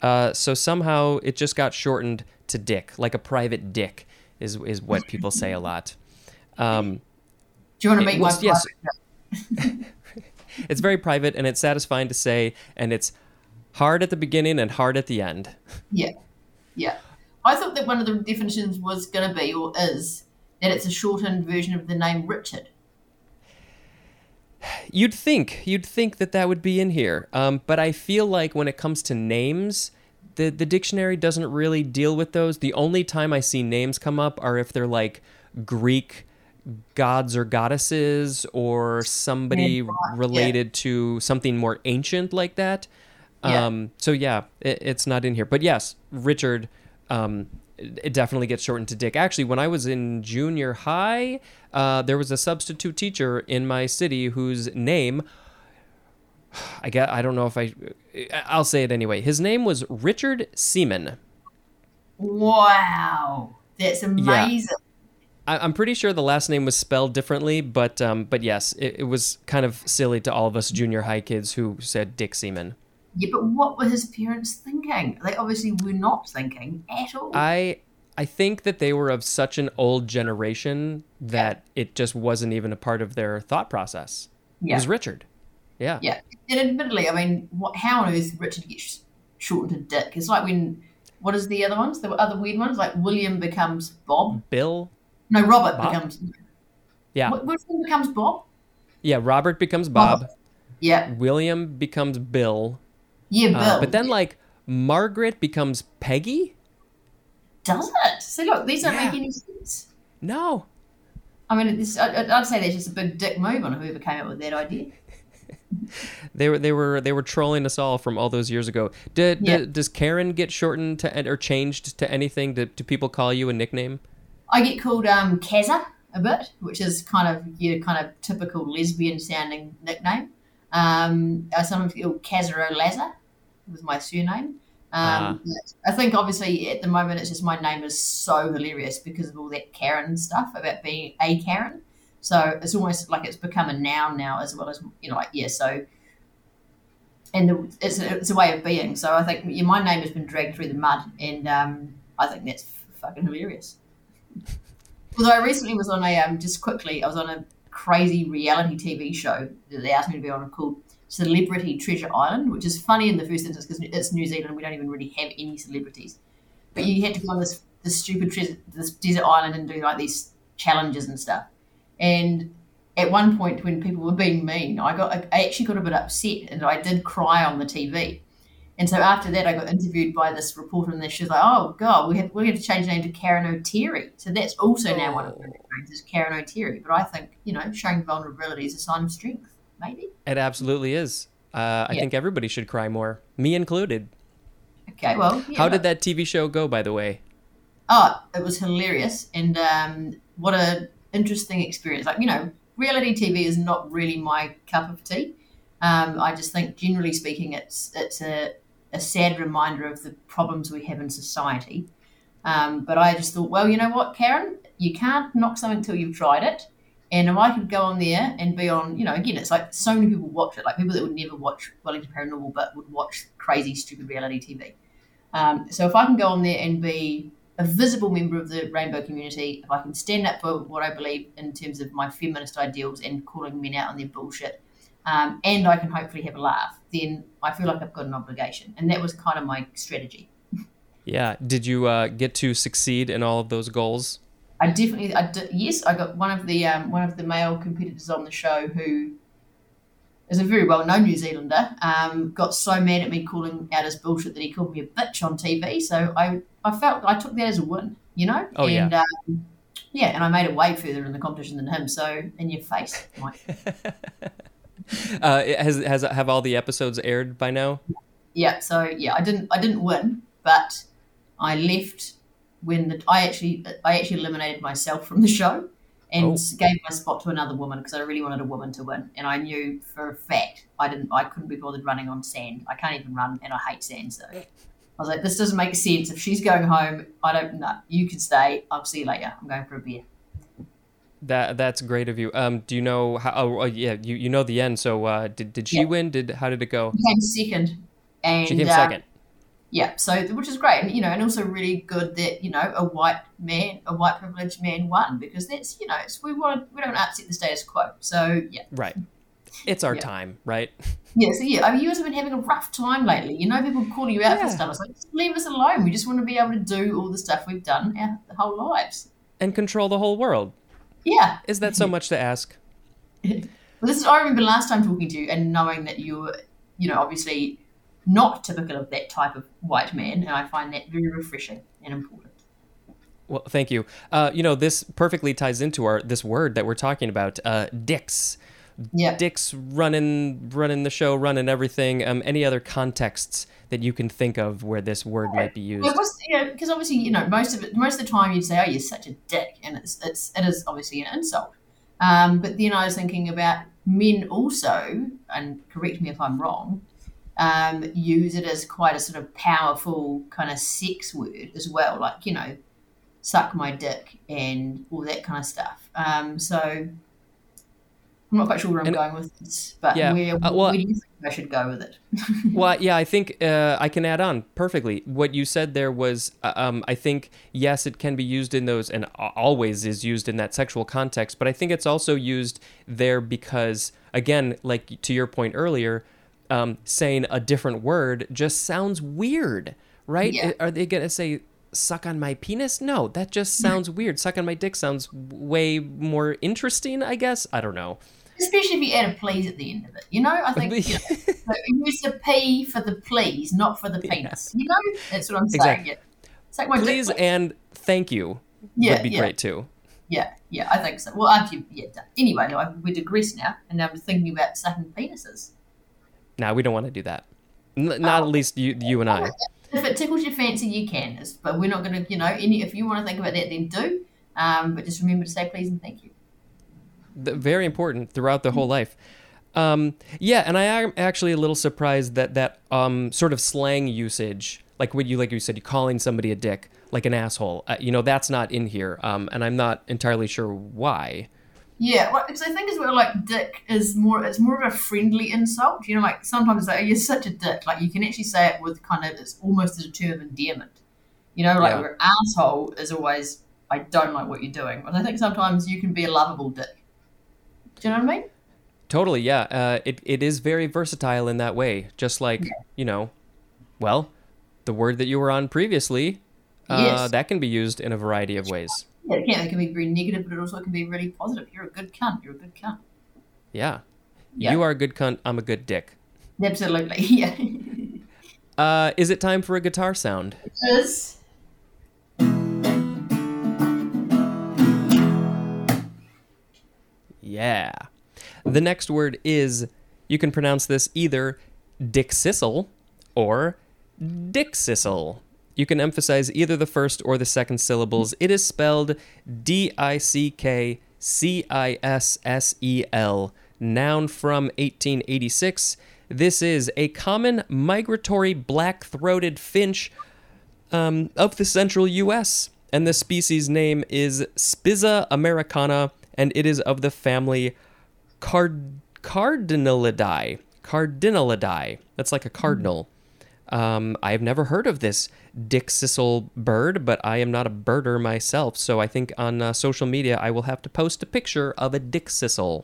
Uh, so somehow it just got shortened to dick, like a private dick, is is what people say a lot. Um, Do you want to make was- yes. it's very private and it's satisfying to say, and it's hard at the beginning and hard at the end. Yeah, yeah. I thought that one of the definitions was going to be or is that it's a shortened version of the name Richard. You'd think, you'd think that that would be in here, um, but I feel like when it comes to names, the the dictionary doesn't really deal with those. The only time I see names come up are if they're like Greek gods or goddesses or somebody Yeah, yeah. related to something more ancient like that. Yeah. Um, so yeah, it, it's not in here. But yes, Richard, um, it it definitely gets shortened to Dick. Actually, when I was in junior high, uh, there was a substitute teacher in my city whose name, I get, I don't know if I, I'll say it anyway. His name was Richard Seaman. Wow, that's amazing. I, I'm pretty sure the last name was spelled differently, but um, but yes, it, it was kind of silly to all of us junior high kids who said Dick Seaman. Yeah, but what were his parents thinking? They obviously were not thinking at all. I I think that they were of such an old generation that it just wasn't even a part of their thought process. It was Richard. Yeah. yeah. And admittedly, I mean, what, how on earth Richard gets shortened to Dick? It's like when what is the other ones? The other weird ones, like William becomes Bob. Bill. No, Robert Bob? becomes. Yeah. Wh- Which one becomes Bob? Yeah. Robert becomes Bob. Yeah, William becomes Bill. yeah, Bill. Uh, but then like Margaret becomes Peggy. does it? So, look, these don't Yeah. make any sense. No. I mean, this, I, I'd say that's just a big dick move on whoever came up with that idea. They were they were they were trolling us all from all those years ago. Did, Yeah. did- does Karen get shortened to or changed to anything? Do, do people call you a nickname? I get called um, Kazza a bit, which is kind of your kind of typical lesbian sounding nickname. Um, I sometimes called Kazza Lazar was my surname. Um, I think obviously at the moment it's just my name is so hilarious because of all that Karen stuff about being a Karen. So it's almost like it's become a noun now as well as you know like yeah so. And the, it's, a, it's a way of being. So I think yeah, my name has been dragged through the mud, and um, I think that's fucking hilarious. Although I recently was on a um, just quickly, I was on a crazy reality TV show that they asked me to be on called Celebrity Treasure Island, which is funny in the first instance because it's New Zealand. We don't even really have any celebrities, but you had to go on this this stupid treasure, this desert island and do like these challenges and stuff. And at one point, when people were being mean, I got I actually got a bit upset and I did cry on the TV. And so after that, I got interviewed by this reporter, and she was like, "Oh God, we have we have to change the name to Karen O'Teary." So that's also now one of the names is Karen O'Teary. But I think you know, showing vulnerability is a sign of strength, maybe. It absolutely is. Uh, I Yeah. think everybody should cry more, me included. Okay, well, yeah, How did that TV show go, by the way? Oh, it was hilarious, and um, what a interesting experience. Like you know, reality TV is not really my cup of tea. Um, I just think, generally speaking, it's it's a, a sad reminder of the problems we have in society. Um, but I just thought, well, you know what, Karen, you can't knock something until you've tried it. And if I could go on there and be on, you know, again, it's like so many people watch it, like people that would never watch Wellington Paranormal, but would watch crazy, stupid reality TV. Um, so if I can go on there and be a visible member of the rainbow community, if I can stand up for what I believe in terms of my feminist ideals and calling men out on their bullshit, um, and I can hopefully have a laugh, then I feel like I've got an obligation. And that was kind of my strategy. Yeah. Did you uh, get to succeed in all of those goals? I definitely, I did, yes, I got one of the um, one of the male competitors on the show who is a very well known New Zealander. Um, got so mad at me calling out his bullshit that he called me a bitch on TV. So I, I felt I took that as a win, you know. Oh, yeah. and, Um, yeah, and I made it way further in the competition than him. So in your face, Mike. Uh, has has have all the episodes aired by now? yeah. So yeah, I didn't I didn't win, but I left when the I actually I actually eliminated myself from the show and Oh. gave my spot to another woman because I really wanted a woman to win, and I knew for a fact I didn't I couldn't be bothered running on sand. I can't even run, and I hate sand. So I was like, this doesn't make sense. If she's going home, I don't know. You can stay. I'll see you later. I'm going for a beer. That that's great of you. Um, do you know how? Oh, oh, yeah, you, you know the end. So uh, did did she Yeah. win? Did how did it go? She Came second, and She came uh, second. Yeah, so which is great, and you know, and also really good that you know a white man, a white privileged man won mm. because that's you know it's, we want we don't upset the status quo. So yeah, Right. It's our Yeah. time, right? yeah. So yeah, I mean, you guys have been having a rough time lately. You know, people calling you out Yeah. for stuff. It's like just leave us alone. We just want to be able to do all the stuff we've done our whole lives. And control the whole world. Yeah, Is that so much to ask? Well, this is I remember last time talking to you and knowing that you were, you know, obviously not typical of that type of white man, and I find that very refreshing and important. Well, thank you. Uh, you know, this perfectly ties into our this word that we're talking about, uh, dicks. Yeah. Dicks running running the show, running everything. Um, any other contexts that you can think of where this word might be used? Yeah, what's, yeah, because obviously, you know, most of it, most of the time you'd say, "Oh, you're such a dick," and it's it's it is obviously an insult. Um, but then I was thinking about men also, and correct me if I'm wrong, um, use it as quite a sort of powerful kind of sex word as well, like you know, suck my dick and all that kind of stuff. Um, so I'm not quite sure where I'm And- going with this, but Yeah, where, uh, well- where do you think I should go with it? well, yeah, I think uh, I can add on perfectly. What you said there was, uh, um, I think, yes, it can be used in those, and always is used in that sexual context. But I think it's also used there because, again, like to your point earlier, um, saying a different word just sounds weird, right? Yeah. Are they gonna say? Suck on my penis? No, that just sounds weird. Suck on my dick sounds way more interesting, I guess. I don't know. Especially if you add a please at the end of it. You know, I think you know, use the P for the please, not for the penis. You know, that's what I'm saying. Exactly. Yeah. Suck my dick, Please and thank you yeah, would be yeah, great too. Yeah, yeah, I think so. Well, you, yeah. Anyway, no, I- we digress now, and now I'm thinking about sucking penises. No, we don't want to do that. N- not Oh. at least you, you and I. If it tickles your fancy, you can. It's- But we're not going to, you know, any. If you want to think about that, then do. Um, but just remember to say please and thank you. Th- Very important throughout the whole life. Um, yeah, and I am actually a little surprised that that um, sort of slang usage, like what you like you said, you calling somebody a dick, like an asshole. Uh, you know, that's not in here, um, and I'm not entirely sure why. Yeah, well, because I think as well, like dick is more. It's more of a friendly insult. You know, like sometimes it's like "Oh, you're such a dick. Like you can actually say it with kind of it's almost as a term of endearment. You know, like Yeah. where asshole is always I don't like what you're doing. But I think sometimes you can be a lovable dick. Do you know what I mean? Totally, yeah. Uh, it it is very versatile in that way. Just like you know, well, the word that you were on previously, uh, Yes. that can be used in a variety of ways. Yeah, it can. It can be very negative, but it also can be really positive. You're a good cunt. You're a good cunt. Yeah. Yeah. You are a good cunt. I'm a good dick. Absolutely. Yeah. Uh, is it time for a guitar sound? Is Yeah. The next word is You can pronounce this either Dickcissel or Dickcissel. You can emphasize either the first or the second syllables. It is spelled D I C K C I S S E L. Noun from 1886. This is a common migratory black throated finch um, of the central U.S., and the species name is Spiza americana, and it is of the family Card- Cardinalidae. Cardinalidae. That's like a cardinal. Um, I have never heard of this Dickcissel bird, but I am not a birder myself, so I think on uh, social media I will have to post a picture of a Dickcissel.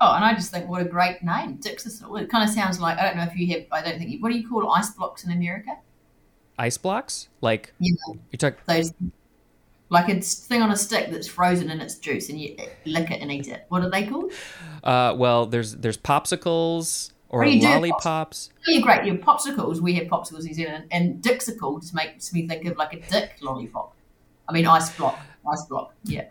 Oh, and I just think what a great name, Dickcissel. It kind of sounds like I don't know if you have. I don't think you. What do you call ice blocks in America? Ice blocks? Like You talk? those like a thing on a stick that's frozen in its juice, and you lick it and eat it. What are they called? Uh, well, there's there's popsicles or you lollipops. You're great. Your popsicles. We have popsicles in New Zealand, and Dixicle just makes me think of like a dick lollipop. I mean, ice block, ice block. Yeah.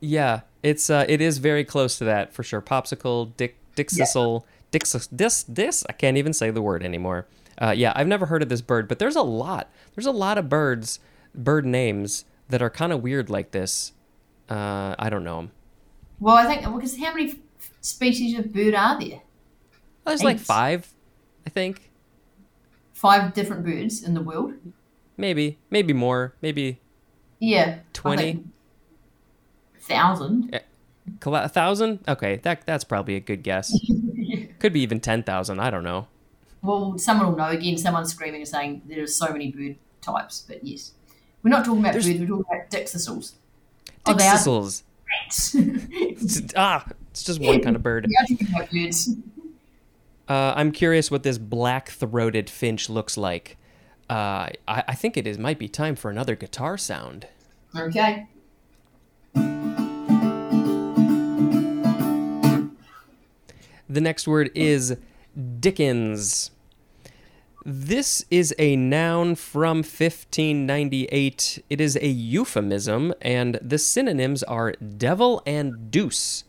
Yeah, it's uh, it is very close to that for sure. Popsicle, Dick, Dickcissel, Dix, this, this. I can't even say the word anymore. Uh, yeah, I've never heard of this bird, but there's a lot. There's a lot of birds, bird names that are kind of weird like this. Uh, I don't know them. Well, I think because how many species of bird are there? There's like five, I think. Five different birds in the world. Maybe, maybe more. Maybe Yeah. 20? Thousand. a thousand. Okay, that that's probably a good guess. Could be even ten thousand. I don't know. Well, someone will know. Again, someone's screaming and saying there are so many bird types, but yes. We're not talking about There's- birds, we're talking about Dickcissels. Oh, they are Dickcissels. birds. It's- ah, it's just one kind of bird. we are talking about birds. Uh, I'm curious what this black-throated finch looks like. Uh, I, I think it is might be time for another guitar sound. Okay. The next word is Dickens. This is a noun from 1598. It is a euphemism, and the synonyms are devil and deuce.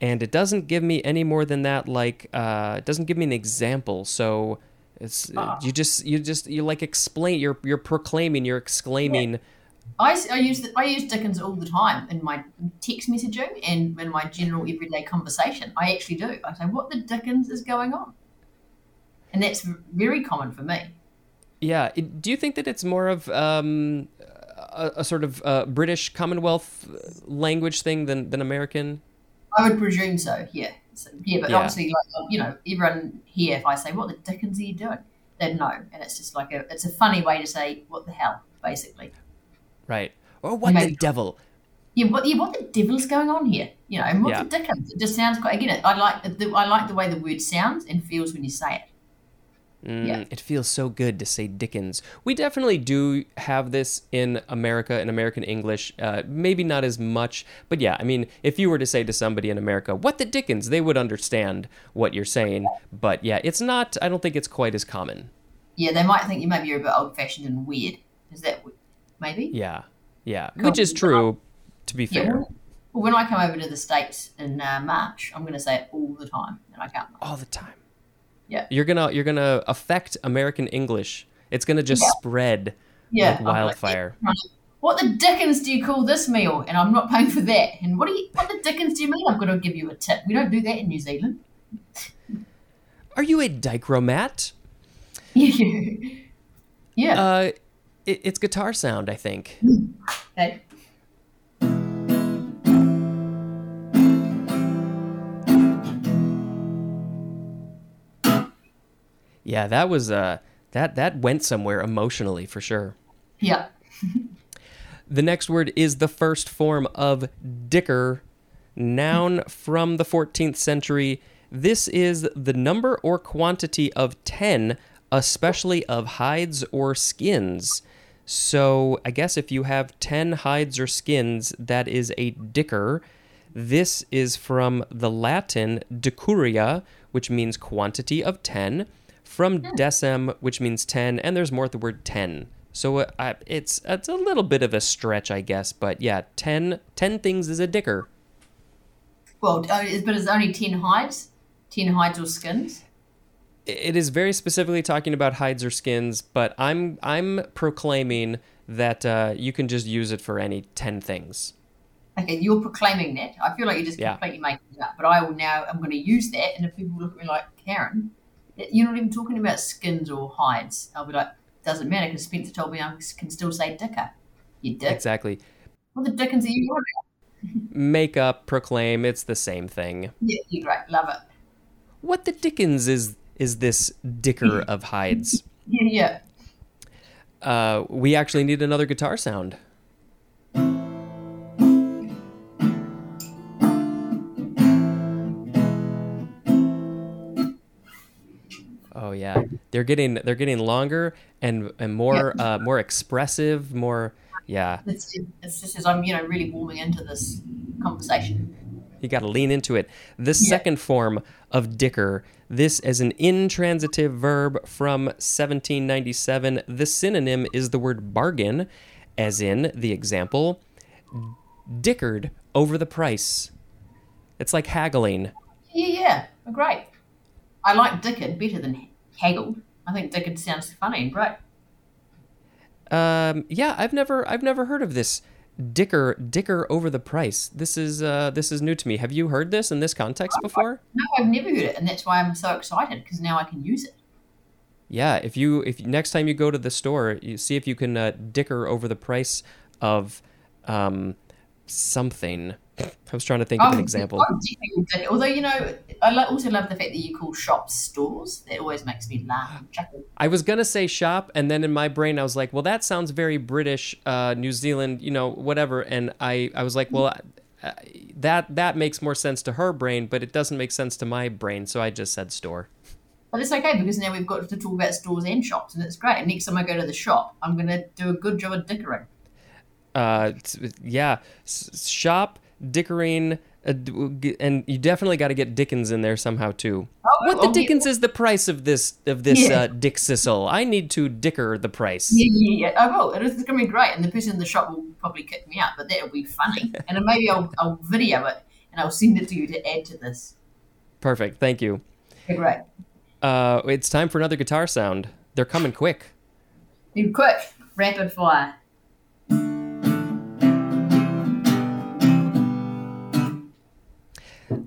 And it doesn't give me any more than that. Like, uh, it doesn't give me an example. So it's you just you just you like explain. You're you're proclaiming. You're exclaiming. I, s- I use the, I use Dickens all the time in my text messaging and in my general everyday conversation. I actually do. I say, "What the Dickens is going on?" And that's very common for me. Yeah. Do you think that it's more of um, a, a sort of uh, British Commonwealth language thing than than American? I would presume so. Yeah, so, yeah. But Yeah. obviously, like um, you know, everyone here, if I say, "What the Dickens are you doing?" they'd know, and it's just like a it's a funny way to say, "What the hell?" Basically. Right. Or what the devil? Yeah, what, yeah, what the devil's going on here? You know, and what Yeah. the dickens? It just sounds quite. Again, I like the, I like the way the word sounds and feels when you say it. Mm, Yeah. It feels so good to say Dickens. We definitely do have this in America, in American English. Uh, maybe not as much, but yeah, I mean, if you were to say to somebody in America, what the Dickens, they would understand what you're saying. But yeah, it's not, I don't think it's quite as common. Yeah, they might think you maybe you're a bit old fashioned and weird. Is that maybe? Yeah. Yeah. Cool. Which is true, to be fair. well, well, when I come over to the states in uh, March, I'm going to say it all the time, and I can't. All the time. Yeah. You're gonna you're gonna affect American English. It's gonna just Yeah. spread Yeah, like I'm like, wildfire. What the dickens do you call this meal? And I'm not paying for that. And what do you? What the dickens do you mean? I'm to give you a tip. We don't do that in New Zealand. Are you a dichromat? yeah. Uh, it, it's guitar sound, I think. okay. Yeah, that was uh that that went somewhere emotionally for sure. Yeah. The next word is the first form of dicker, noun from the 14th century. This is the number or quantity of 10, especially of hides or skins. So, I guess if you have 10 hides or skins, that is a dicker. This is from the Latin decuria, which means quantity of 10, from decem, which means 10, and there's more at the word 10. So uh, it's it's a little bit of a stretch, I guess, but yeah, 10, 10 things is a dicker. Well, uh, but it's only ten hides. 10 hides or skins? It is very specifically talking about hides or skins, but I'm I'm proclaiming that uh, you can just use it for any ten things. Okay, you're proclaiming that. I feel like you're just Yeah. completely making it up. But I will now, I'm going to use that. And if people look at me like, Karen, you're not even talking about skins or hides, I'll be like, doesn't matter because Spencer told me I can still say dicker. You dick. Exactly. What the dickens are you on about? Make up, proclaim, it's the same thing. Yeah, you're great. Love it. What the dickens is is this dicker of hides? Yeah, yeah. Uh, we actually need another guitar sound. Oh yeah, they're getting they're getting longer and and more uh, more expressive, more yeah. It's, it's just as I'm, you know, really warming into this conversation. You got to lean into it. The Yeah. second form of dicker, this is an intransitive verb from 1797. The synonym is the word bargain, as in the example, dickered over the price. It's like haggling. Yeah, yeah. Great. I like dickered better than haggled. I think dickered sounds funny and great. Um, yeah, I've never I've never heard of this dicker dicker over the price. This is uh, this is new to me. Have you heard this in this context before? No, I've never heard it, and that's why I'm so excited because now I can use it. Yeah, if you if next time you go to the store, you see if you can uh, dicker over the price of um, something. I was trying to think of an I'm- example. I'm Although you know, I also love the fact that you call shops stores. It always makes me laugh. I was gonna say shop, and then in my brain I was like, well, that sounds very British, uh, New Zealand, you know, whatever. And I I was like, well, uh, that that makes more sense to her brain, but it doesn't make sense to my brain, so I just said store. But it's okay because now we've got to talk about stores and shops, and it's great. And next time I go to the shop, I'm going to do a good job of dickering. uh yeah S- shop dickering uh, and you definitely got to get dickens in there somehow too Oh, what the oh, dickens is the price of this of this Yeah. uh, Dickcissel i need to dicker the price Yeah, yeah, yeah. Oh, well, it's going to be great. And the person in the shop will probably kick me out, but that'll be funny. and maybe I'll, I'll video it and I'll send it to you to add to this. perfect thank you Okay, great. uh it's time for another guitar sound they're coming quick Be quick, rapid fire.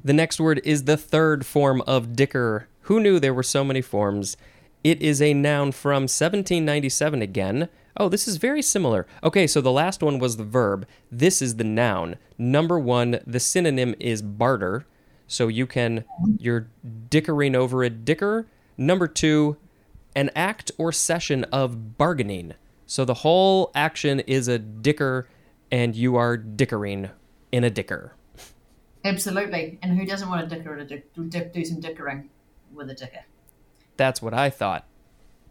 The next word is the third form of dicker. Who knew there were so many forms? It is a noun from 1797 again. Oh, this is very similar. Okay, so the last one was the verb. This is the noun. Number one, the synonym is barter. So you can, you're dickering over a dicker. Number two, an act or session of bargaining. So the whole action is a dicker, and you are dickering in a dicker. Absolutely. And who doesn't want to dicker a dick, do, some dickering with a dicker? That's what I thought.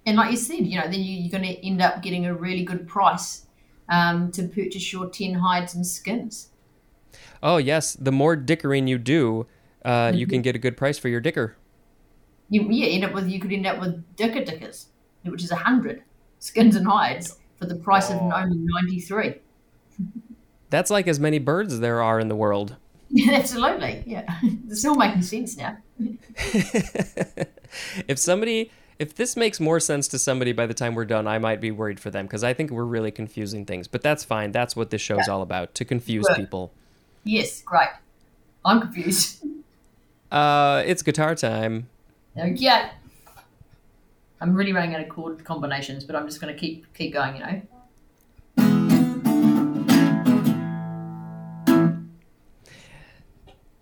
And like you said, you know, then you, you're going to end up getting a really good price um, to purchase your 10 hides and skins. Oh yes, the more dickering you do, uh, you can get a good price for your dicker. You, yeah, end up with you could end up with dicker dickers, which is a hundred skins and hides for the price of only ninety three. That's like as many birds as there are in the world. Absolutely, yeah, it's all making sense now. if somebody, if this makes more sense to somebody by the time we're done, I might be worried for them because I think we're really confusing things. But that's fine. That's what this show's all about—to confuse Good. people. Yes, great. I'm confused. Uh, it's guitar time. Okay. I'm really running out of chord combinations, but I'm just going to keep keep going. You know.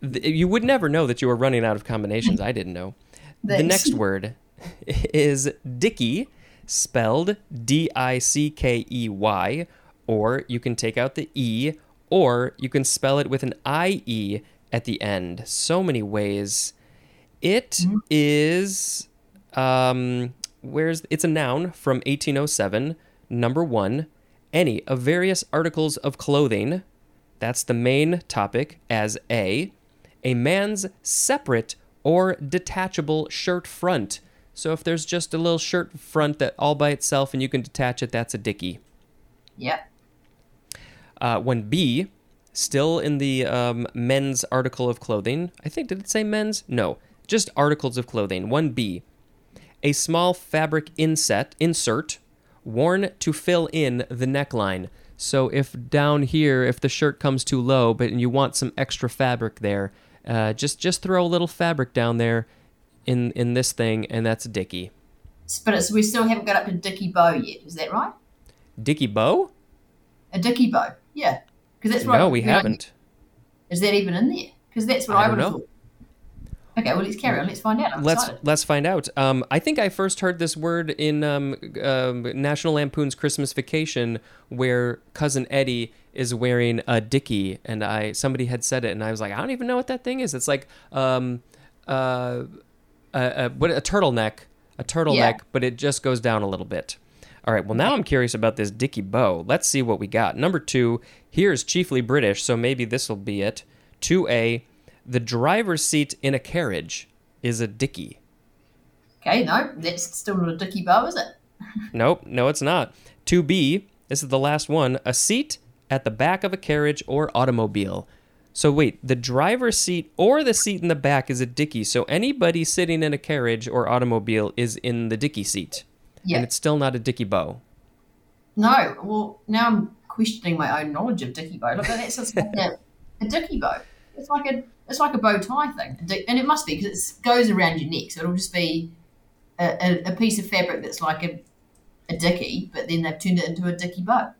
Th- You would never know that you were running out of combinations. I didn't know. The next word is dicky, spelled D I C K E Y, or you can take out the E, or you can spell it with an I E at the end. So many ways. It is, um, where's it's a noun from 1807. Number one, any of various articles of clothing. That's the main topic as A. A man's separate or detachable shirt front. So if there's just a little shirt front that all by itself and you can detach it, that's a dicky. Yeah. Uh, when B, still in the um, men's article of clothing, I think, did it say men's? No. just articles of clothing. 1B. A small fabric inset, insert worn to fill in the neckline. So if down here, if the shirt comes too low, but you want some extra fabric there, uh, just just throw a little fabric down there in in this thing, and that's a dicky. But it's, we still haven't got up to dicky bow yet. Is that right? Dicky bow? A dicky bow, yeah. Because that's right. No, we haven't. Is that even in there? Because that's what I I, would have thought. Okay, well let's carry on. Let's find out. I'm Let's excited. let's find out. Um, I think I first heard this word in um, um, National Lampoon's Christmas Vacation, where cousin Eddie is wearing a dicky, and I somebody had said it, and I was like, I don't even know what that thing is. It's like um, uh, a, a, what a turtleneck, a turtleneck, Yeah. but it just goes down a little bit. All right, well now I'm curious about this dicky bow. Let's see what we got. Number two, here's chiefly British, so maybe this will be it. Two A, the driver's seat in a carriage is a dicky. Okay, no, that's still not a dicky bow, is it? Nope, no, it's not. 2B, this is the last one, a seat at the back of a carriage or automobile. So wait, the driver's seat or the seat in the back is a dicky. So anybody sitting in a carriage or automobile is in the dicky seat. Yeah. And it's still not a dicky bow. No, well, now I'm questioning my own knowledge of dicky bow. Look, that's just like a, a dicky bow. It's like a it's like a bow tie thing, and it must be because it goes around your neck, so it'll just be a, a, a piece of fabric that's like a a dicky, but then they've turned it into a dicky bow.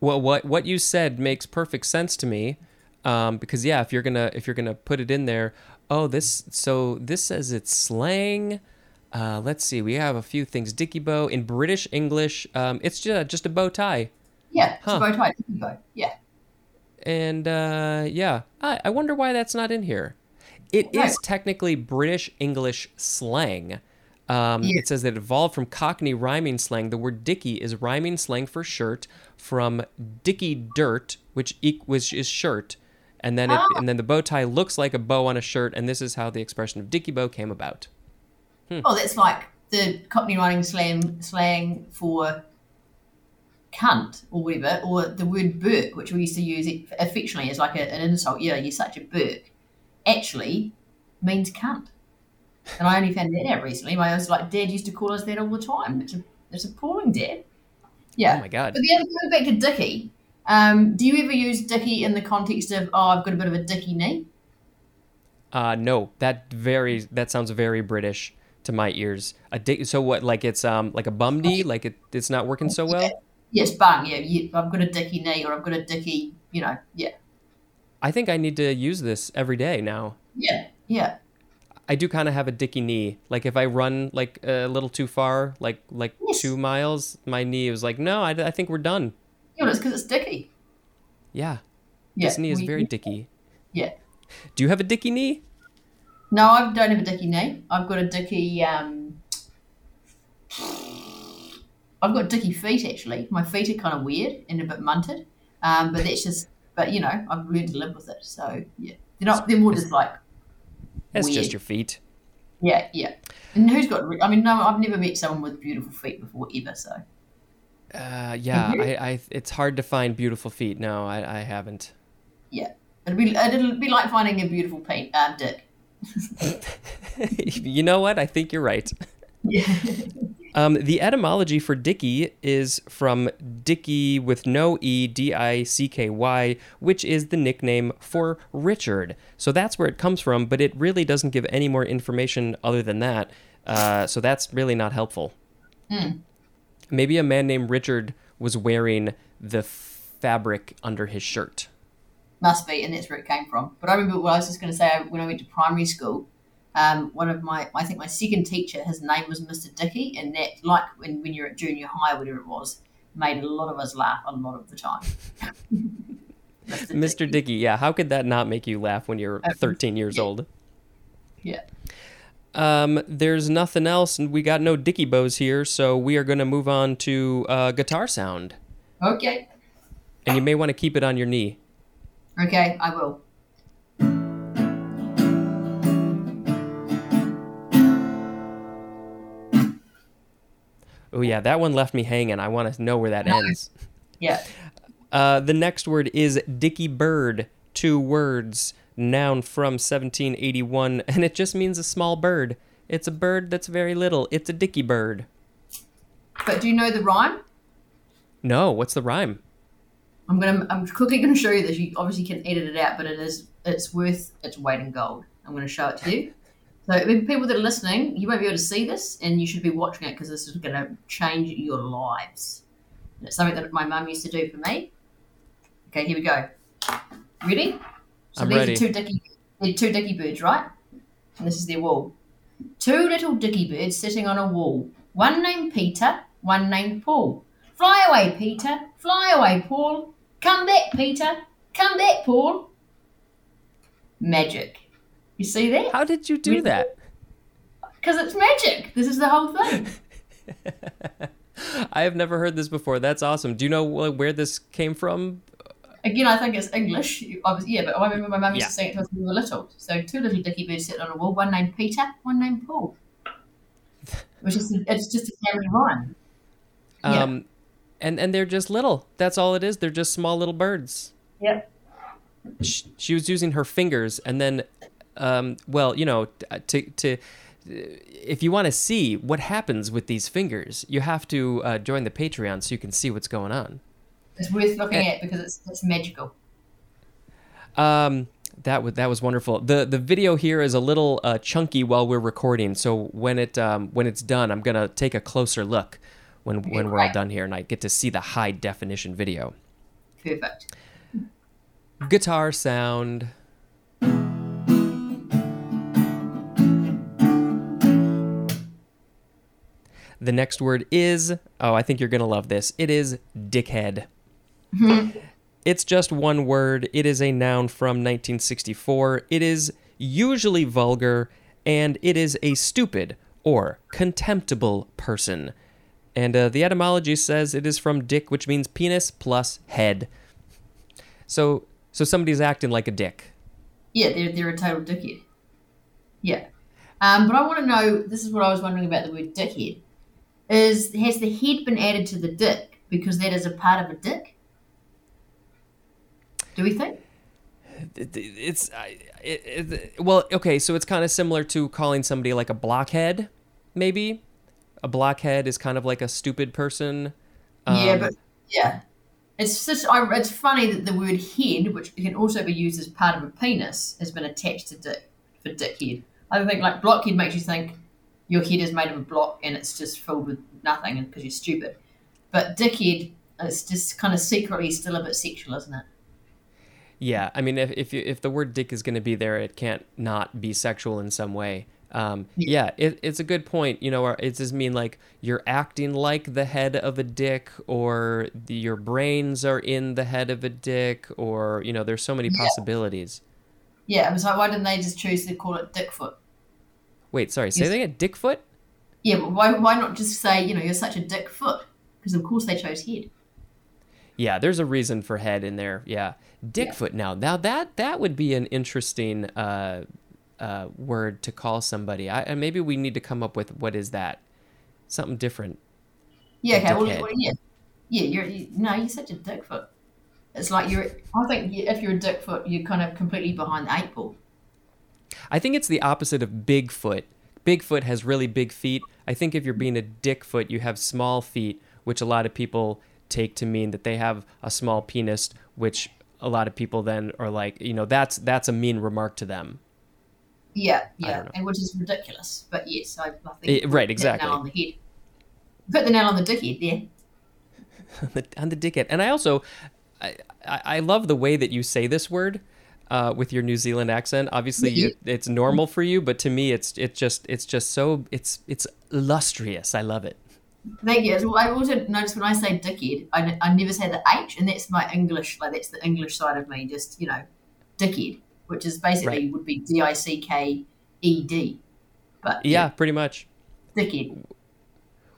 Well, what what you said makes perfect sense to me, um, because yeah, if you're gonna if you're gonna put it in there, oh this so this says it's slang. Uh, let's see, we have a few things. Dicky bow in British English, um, it's just just a bow tie, Yeah, it's Huh. a bow tie dicky bow. Yeah, and uh, yeah, I, I wonder why that's not in here. It is Right. technically British English slang. Um, Yeah. It says that it evolved from Cockney rhyming slang. The word dicky is rhyming slang for shirt from dicky dirt, which e- which is shirt, and then it, Ah. and then the bow tie looks like a bow on a shirt, and this is how the expression of dicky bow came about. oh, that's like the Cockney rhyming slang slang for cunt or whatever, or the word berk, which we used to use it affectionately as like a, an insult. Yeah, you're such a berk. Actually, means cunt. And I only found that out recently. My was like, Dad used to call us that all the time. It's, a, it's appalling, Dad. Yeah. Oh my god! But the other going back to Dicky, um, do you ever use Dicky in the context of, oh, I've got a bit of a Dicky knee? Uh, no, that very that sounds very British to my ears. A dick. So what? Like it's um like a bum knee? Like it it's not working so well. Yes, bang, yeah, I've got a Dicky knee or I've got a Dicky, you know, yeah. I think I need to use this every day now. Yeah, yeah. I do kind of have a dicky knee. Like if I run like a little too far, like like Yes. two miles, my knee was like, no, I, I think we're done. Yeah, it's because it's Dicky. Yeah, Yeah. this knee is we- very dicky. Yeah. Do you have a dicky knee? No, I don't have a Dicky knee. I've got a Dicky, um, I've got Dicky feet actually. My feet are kind of weird and a bit munted. Um, but that's just, but you know, I've learned to live with it. So yeah. They're not, they're more just like, That's Weird. just your feet. yeah, yeah. And who's got, I mean, no, I've never met someone with beautiful feet before ever. So Uh, yeah. I, I it's hard to find beautiful feet. No, I, I haven't. yeah. it'll be, it'd be like finding a beautiful paint, uh, dick. you know what? I think you're right. Yeah. Um, the etymology for Dicky is from Dicky with no E, D I C K Y, which is the nickname for Richard. So that's where it comes from, but it really doesn't give any more information other than that. Uh, so that's really not helpful. Hmm. Maybe a man named Richard was wearing the fabric under his shirt. Must be, and that's where it came from. But I remember what I was just going to say when I went to primary school. Um, one of my, I think my second teacher, his name was Mr. Dickey, and that, like when, when you're at junior high, whatever it was, made a lot of us laugh a lot of the time. Mr. Dickey, yeah, how could that not make you laugh when you're 13 years old? Yeah. Um, there's nothing else, and we got no Dicky bows here, so we are going to move on to uh, guitar sound. Okay. And you may want to keep it on your knee. Okay, I will. Oh, yeah, that one left me hanging. I want to know where that ends. Yeah. Uh, the next word is Dicky Bird. Two words. noun from 1781, and it just means a small bird. It's a bird that's very little. It's a dicky bird. But do you know the rhyme? No, what's the rhyme? I'm gonna. I'm quickly gonna show you this. You obviously can edit it out, but it is. It's worth its weight in gold. I'm gonna show it to you. So people that are listening, you won't be able to see this, and you should be watching it because this is gonna change your lives. And it's something that my mum used to do for me. Okay, here we go. Ready? So I'm these ready. are two dicky, they're two dicky birds, right? And this is their wall. Two little dicky birds sitting on a wall. One named Peter, one named Paul. Fly away, Peter. Fly away, Paul. Come back, Peter. Come back, Paul. Magic. You see that? How did you do Really? that? Because it's magic. This is the whole thing. I have never heard this before. That's awesome. Do you know where this came from? Again, I think it's English. Obviously, yeah, but I remember my mum used Yeah. to say it to us when we were little. So two little dicky birds sitting on a wall. One named Peter, one named Paul. Which is it's just a family rhyme. Yeah. Um, and and they're just little. That's all it is. They're just small little birds. Yep. Sh- She was using her fingers, and then, um, well, you know, to to if you want to see what happens with these fingers, you have to uh, join the Patreon so you can see what's going on. It's worth looking Eh. at because it's it's magical. Um, that was that was wonderful. the The video here is a little uh, chunky while we're recording, so when it um, when it's done, I'm gonna take a closer look when when we're all done here, and I get to see the high definition video. Perfect. Guitar sound. The next word is, oh, I think you're going to love this. It is dickhead. it's just one word. It is a noun from 1964. It is usually vulgar and it is a stupid or contemptible person. And uh, the etymology says it is from dick, which means penis plus head. So, so somebody's acting like a dick. Yeah, they're they're a total dickhead. Yeah. Um, but I want to know. This is what I was wondering about the word dickhead. Is has the head been added to the dick because that is a part of a dick? Do we think? It's I- it, it, well, okay. So it's kind of similar to calling somebody like a blockhead, maybe. A blockhead is kind of like a stupid person. yeah, Um, but yeah, it's just it's funny that the word head, which can also be used as part of a penis, has been attached to dick for dickhead. I think like blockhead makes you think your head is made of a block and it's just filled with nothing because you're stupid. But dickhead, it's just kind of secretly still a bit sexual, isn't it? Yeah, I mean, if if, you, if the word dick is going to be there, it can't not be sexual in some way. Um, yeah, it, it's a good point. You know, it does mean like you're acting like the head of a dick, or the, your brains are in the head of a dick, or you know, there's so many Yeah. possibilities. Yeah, I was like, why didn't they just choose to call it dickfoot? Wait, sorry, say that again. Dickfoot? Yeah, but why why not just say you know you're such a dick foot? Because of course they chose head. Yeah, there's a reason for head in there. Yeah, dickfoot. Now, now that that would be an interesting uh, uh, word to call somebody. I, and maybe we need to come up with what is that? Something different. Yeah, okay. Well, well, yeah, yeah. You're you, no, you're such a dickfoot. It's like you're. I think if you're a dickfoot, you're kind of completely behind the eight ball. I think it's the opposite of Bigfoot. Bigfoot has really big feet. I think if you're being a dickfoot, you have small feet, which a lot of people take to mean that they have a small penis, which a lot of people then are like, you know, that's that's a mean remark to them. Yeah, yeah, and which is ridiculous. But yes, I, I think you right, hit the nail exactly. on the head. Put the nail on the dickhead there. on the, on the dickhead. And I also, I, I I love the way that you say this word uh, with your New Zealand accent. Obviously, you, it's normal for you, but to me, it's it's just it's just so it's it's illustrious. I love it. Thank you. Well, I also notice when I say dickhead, I, I never say the H, and that's my English. Like that's the English side of me. Just you know, dickhead, which is basically Right. would be D I C K E D. But Yeah, pretty much. dickhead.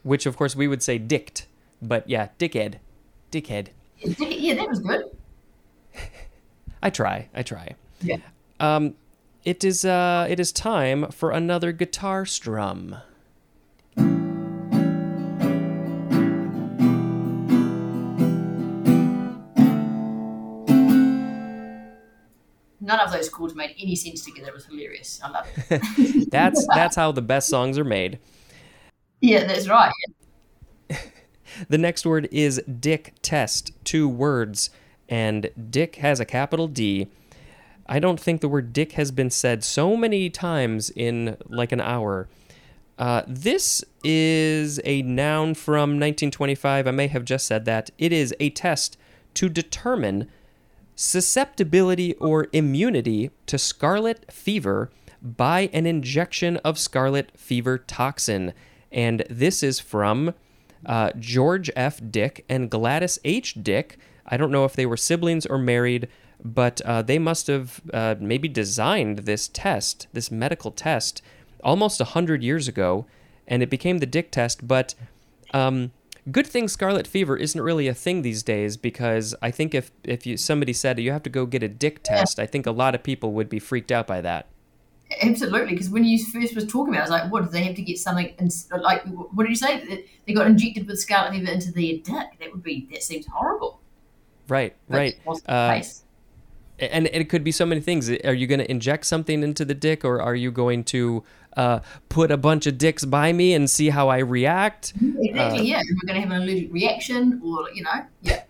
Which of course we would say dicked, but yeah, dickhead, dickhead. Dickhead. Yeah, that was good. I try, I try. Yeah. Um, it is uh, it is time for another guitar strum. None of of those chords made any sense together. It was hilarious. I love it. that's that's how the best songs are made. Yeah, that's right. The next word is dick test, two words, and dick has a capital D. I don't think the word dick has been said so many times in like an hour. Uh, this is a noun from 1925. I may have just said that. It is a test to determine susceptibility or immunity to scarlet fever by an injection of scarlet fever toxin. And this is from uh, George F. Dick and Gladys H. Dick. I don't know if they were siblings or married, but uh, they must have uh, maybe designed this test, this medical test, almost 100 years ago, and it became the Dick test. But um, good thing scarlet fever isn't really a thing these days because I think if, if you, somebody said you have to go get a Dick test, I think a lot of people would be freaked out by that. Absolutely, because when you first was talking about, it, I was like, "What? Do they have to get something? In, like, what did you say? They got injected with scarlet fever into their dick? That would be that seems horrible." Right, right. Uh, and it could be so many things. Are you going to inject something into the dick, or are you going to uh, put a bunch of dicks by me and see how I react? Exactly. Uh, yeah. We're going to have an allergic reaction, or you know, yeah.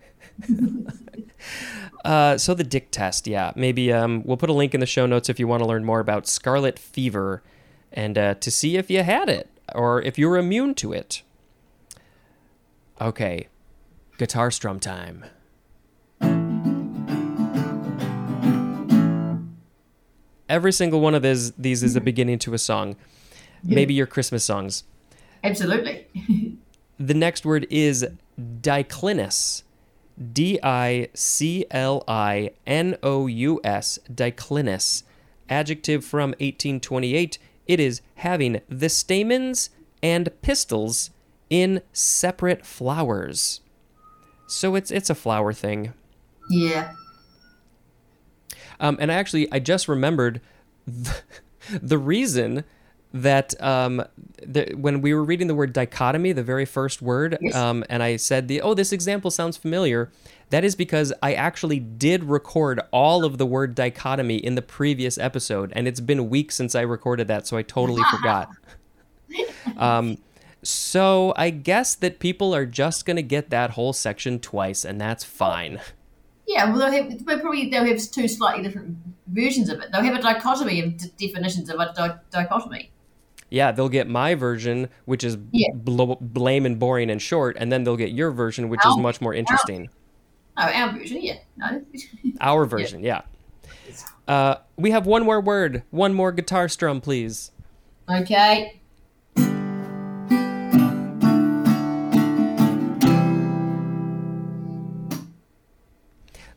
uh, so the dick test, yeah. Maybe um, we'll put a link in the show notes if you want to learn more about scarlet fever, and uh, to see if you had it or if you're immune to it. Okay, guitar strum time. Every single one of these these is a mm. beginning to a song. Maybe your Christmas songs. Absolutely. the next word is diclinous. D I C L I N O U S, diclinous. Adjective from 1828. It is having the stamens and pistils in separate flowers. So it's it's a flower thing. Yeah. Um, and I actually, I just remembered the, the reason that um, the, when we were reading the word dichotomy, the very first word, yes. um, and I said, the, oh, this example sounds familiar. That is because I actually did record all of the word dichotomy in the previous episode, and it's been weeks since I recorded that, so I totally forgot. Um, so I guess that people are just going to get that whole section twice, and that's fine. Yeah, well, they'll have, probably they'll have two slightly different versions of it. They'll have a dichotomy of d- definitions of a di- dichotomy. Yeah, they'll get my version, which is yeah. bl- lame and boring and short, and then they'll get your version, which our, is much more interesting. Our, oh, our version, yeah. No. our version, yeah. yeah. Uh, we have one more word, one more guitar strum, please. Okay.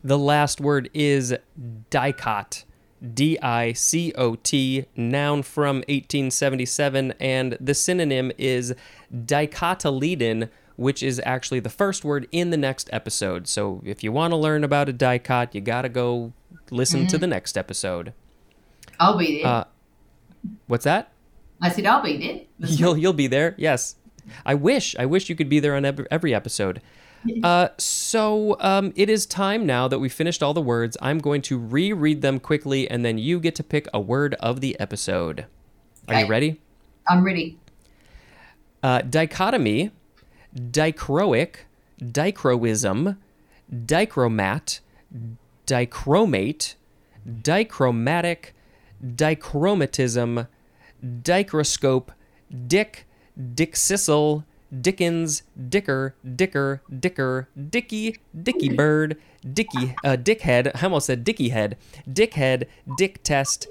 The last word is dicot. D I C O T, noun from 1877, and the synonym is dicotyledon, which is actually the first word in the next episode. So if you want to learn about a dicot, you got to go listen mm-hmm. to the next episode. I'll be there. Uh, what's that? I said I'll be there. you'll you'll be there. Yes. I wish I wish you could be there on every episode. Uh, so um, it is time now that we finished all the words. I'm going to reread them quickly, and then you get to pick a word of the episode. Are you ready? I'm ready. Uh, dichotomy, dichroic, dichroism, dichromat, dichromate, dichromatic, dichromatism, dichroscope, dick, dickcissel, Dickens, Dicker, Dicker, Dicker, Dicky, Dicky Bird, Dicky, uh, Dickhead. I almost said Dicky Head. Dickhead, Dick Test,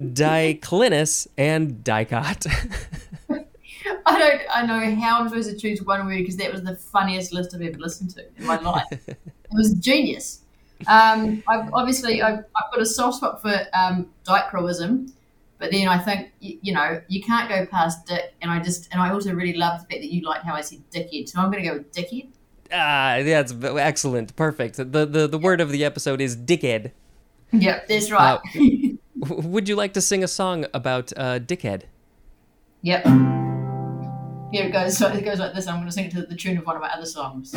Diclinous, and Dicot. I don't. I know how I'm supposed to choose one word because that was the funniest list I've ever listened to in my life. it was genius. Um, I've, obviously, I've, I've, got a soft spot for um, dichroism but then I think you, you, know you can't go past Dick, and I just and I also really love the fact that you like how I said Dickhead, so I'm going to go with Dickhead. Ah, yeah, that's excellent, perfect. The the the word of the episode is Dickhead. Yep, that's right. Uh, would you like to sing a song about uh, Dickhead? Yep. Here it goes. So it goes like this. I'm going to sing it to the tune of one of my other songs.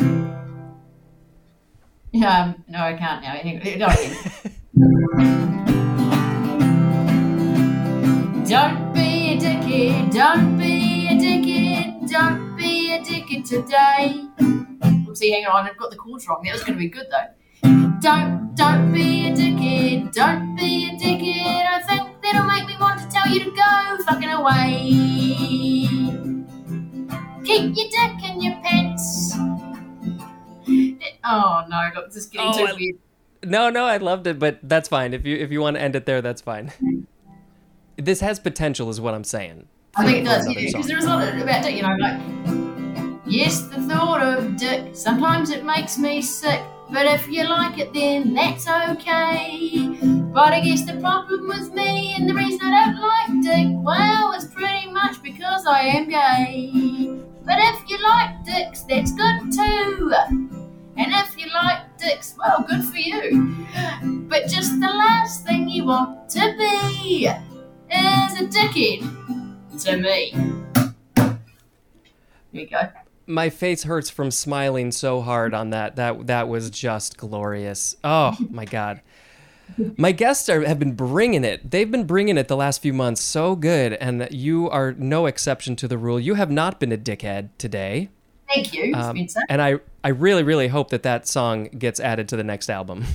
Um, no, I can't now. No, I can't. Don't be a dickhead, don't be a dickhead, don't be a dickhead today. See, hang on, I've got the chords wrong. That was going to be good though. Don't, don't be a dickhead, don't be a dickhead. I think that'll make me want to tell you to go fucking away. Keep your dick in your pants. Oh no, look, this is getting Oh, too I- weird. No, no, I loved it, but that's fine. If you if you want to end it there, that's fine. This has potential, is what I'm saying. I think it does, because song. there is a lot about dick, you know, like, yes, the thought of dick, sometimes it makes me sick, but if you like it, then that's okay. But I guess the problem with me and the reason I don't like dick, well, is pretty much because I am gay. But if you like dicks, that's good too. And if you like dicks, well, good for you. But just the last thing you want to be is a dickhead to me. There you go. My face hurts from smiling so hard on that. That that was just glorious. Oh my god. My guests are, have been bringing it. They've been bringing it the last few months so good, and you are no exception to the rule. You have not been a dickhead today. Thank you, Um, Spencer. and I, I really, really hope that that song gets added to the next album.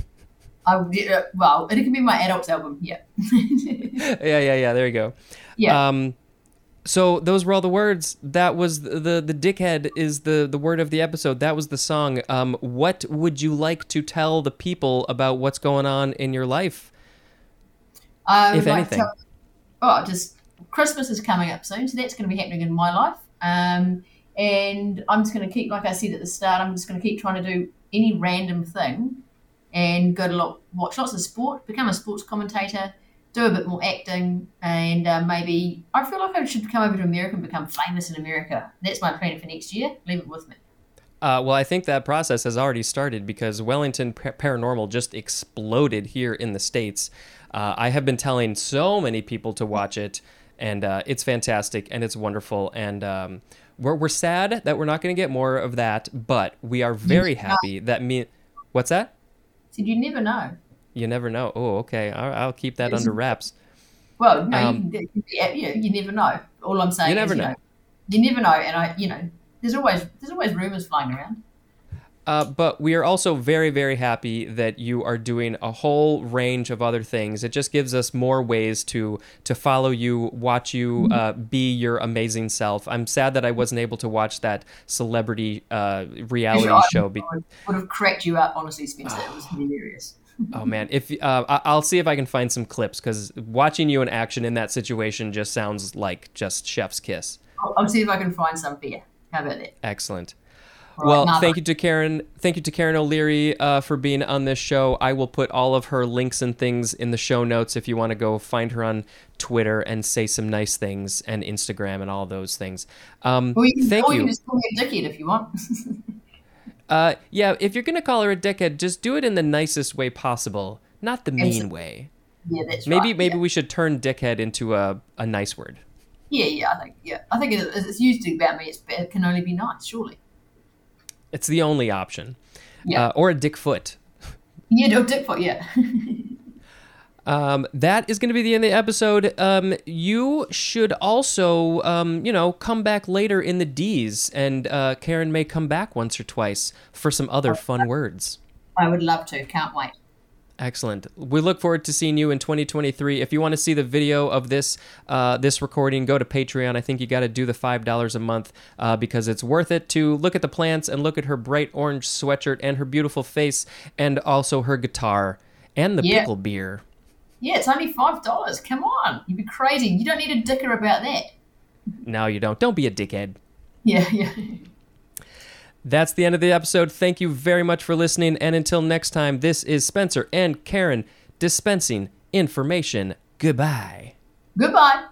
I, uh, well, it can be my adults album. Yeah. yeah, yeah, yeah. There you go. yeah. Um, so those were all the words. That was the, the the dickhead is the the word of the episode. That was the song. Um, what would you like to tell the people about what's going on in your life? If like anything. tell- oh, just Christmas is coming up soon, so that's going to be happening in my life. Um, and I'm just going to keep, like I said at the start, I'm just going to keep trying to do any random thing and go to lot, watch lots of sport, become a sports commentator, do a bit more acting, and uh, maybe I feel like I should come over to America and become famous in America. That's my plan for next year. Leave it with me. Uh, well, I think that process has already started because Wellington Par- Paranormal just exploded here in the states. Uh, I have been telling so many people to watch it, and uh, it's fantastic and it's wonderful. And um, we're we're sad that we're not going to get more of that, but we are very happy that me. What's that? So you never know. You never know. Oh, okay. I'll, I'll keep that under wraps. Well, no, Um, you, you, you never know. All I'm saying You never is, you know. know, you never know, and I, you know, there's always there's always rumors flying around. Uh, but we are also very, very happy that you are doing a whole range of other things. It just gives us more ways to to follow you, watch you uh, be your amazing self. I'm sad that I wasn't able to watch that celebrity uh, reality I show. Be- would, would have cracked you up, honestly, Spencer. It was hilarious. oh man, if uh, I- I'll see if I can find some clips because watching you in action in that situation just sounds like just chef's kiss. I'll, I'll see if I can find some for you. How about that? Excellent. Well, thank you to Karen. Thank you to Karen O'Leary uh, for being on this show. I will put all of her links and things in the show notes if you want to go find her on Twitter and say some nice things and Instagram and all those things. Um, Or you can, thank you you. can just call me a dickhead if you want. Uh, yeah, if you're gonna call her a dickhead, just do it in the nicest way possible, not the mean way. yeah, that's Maybe right. maybe yeah. we should turn dickhead into a, a nice word. yeah, yeah, I think yeah, I think it, it's used to about me. It's, it can only be nice, surely. It's the only option. Yeah. Uh, or a dick foot. Yeah, no, dick foot, yeah. Um, that is going to be the end of the episode. Um, you should also, um, you know, come back later in the D's, and uh, Karen may come back once or twice for some other fun words. I would love to. Can't wait. Excellent. We look forward to seeing you in 2023. If you want to see the video of this uh, this recording, go to Patreon. I think you got to do the five dollars a month uh, because it's worth it to look at the plants and look at her bright orange sweatshirt and her beautiful face, and also her guitar and the Yeah. pickle beer. Yeah, it's only five dollars. Come on, you'd be crazy. You don't need a dicker about that. No, you don't. Don't be a dickhead. Yeah, yeah. That's the end of the episode. Thank you very much for listening. And until next time, this is Spencer and Karen dispensing information. Goodbye. Goodbye.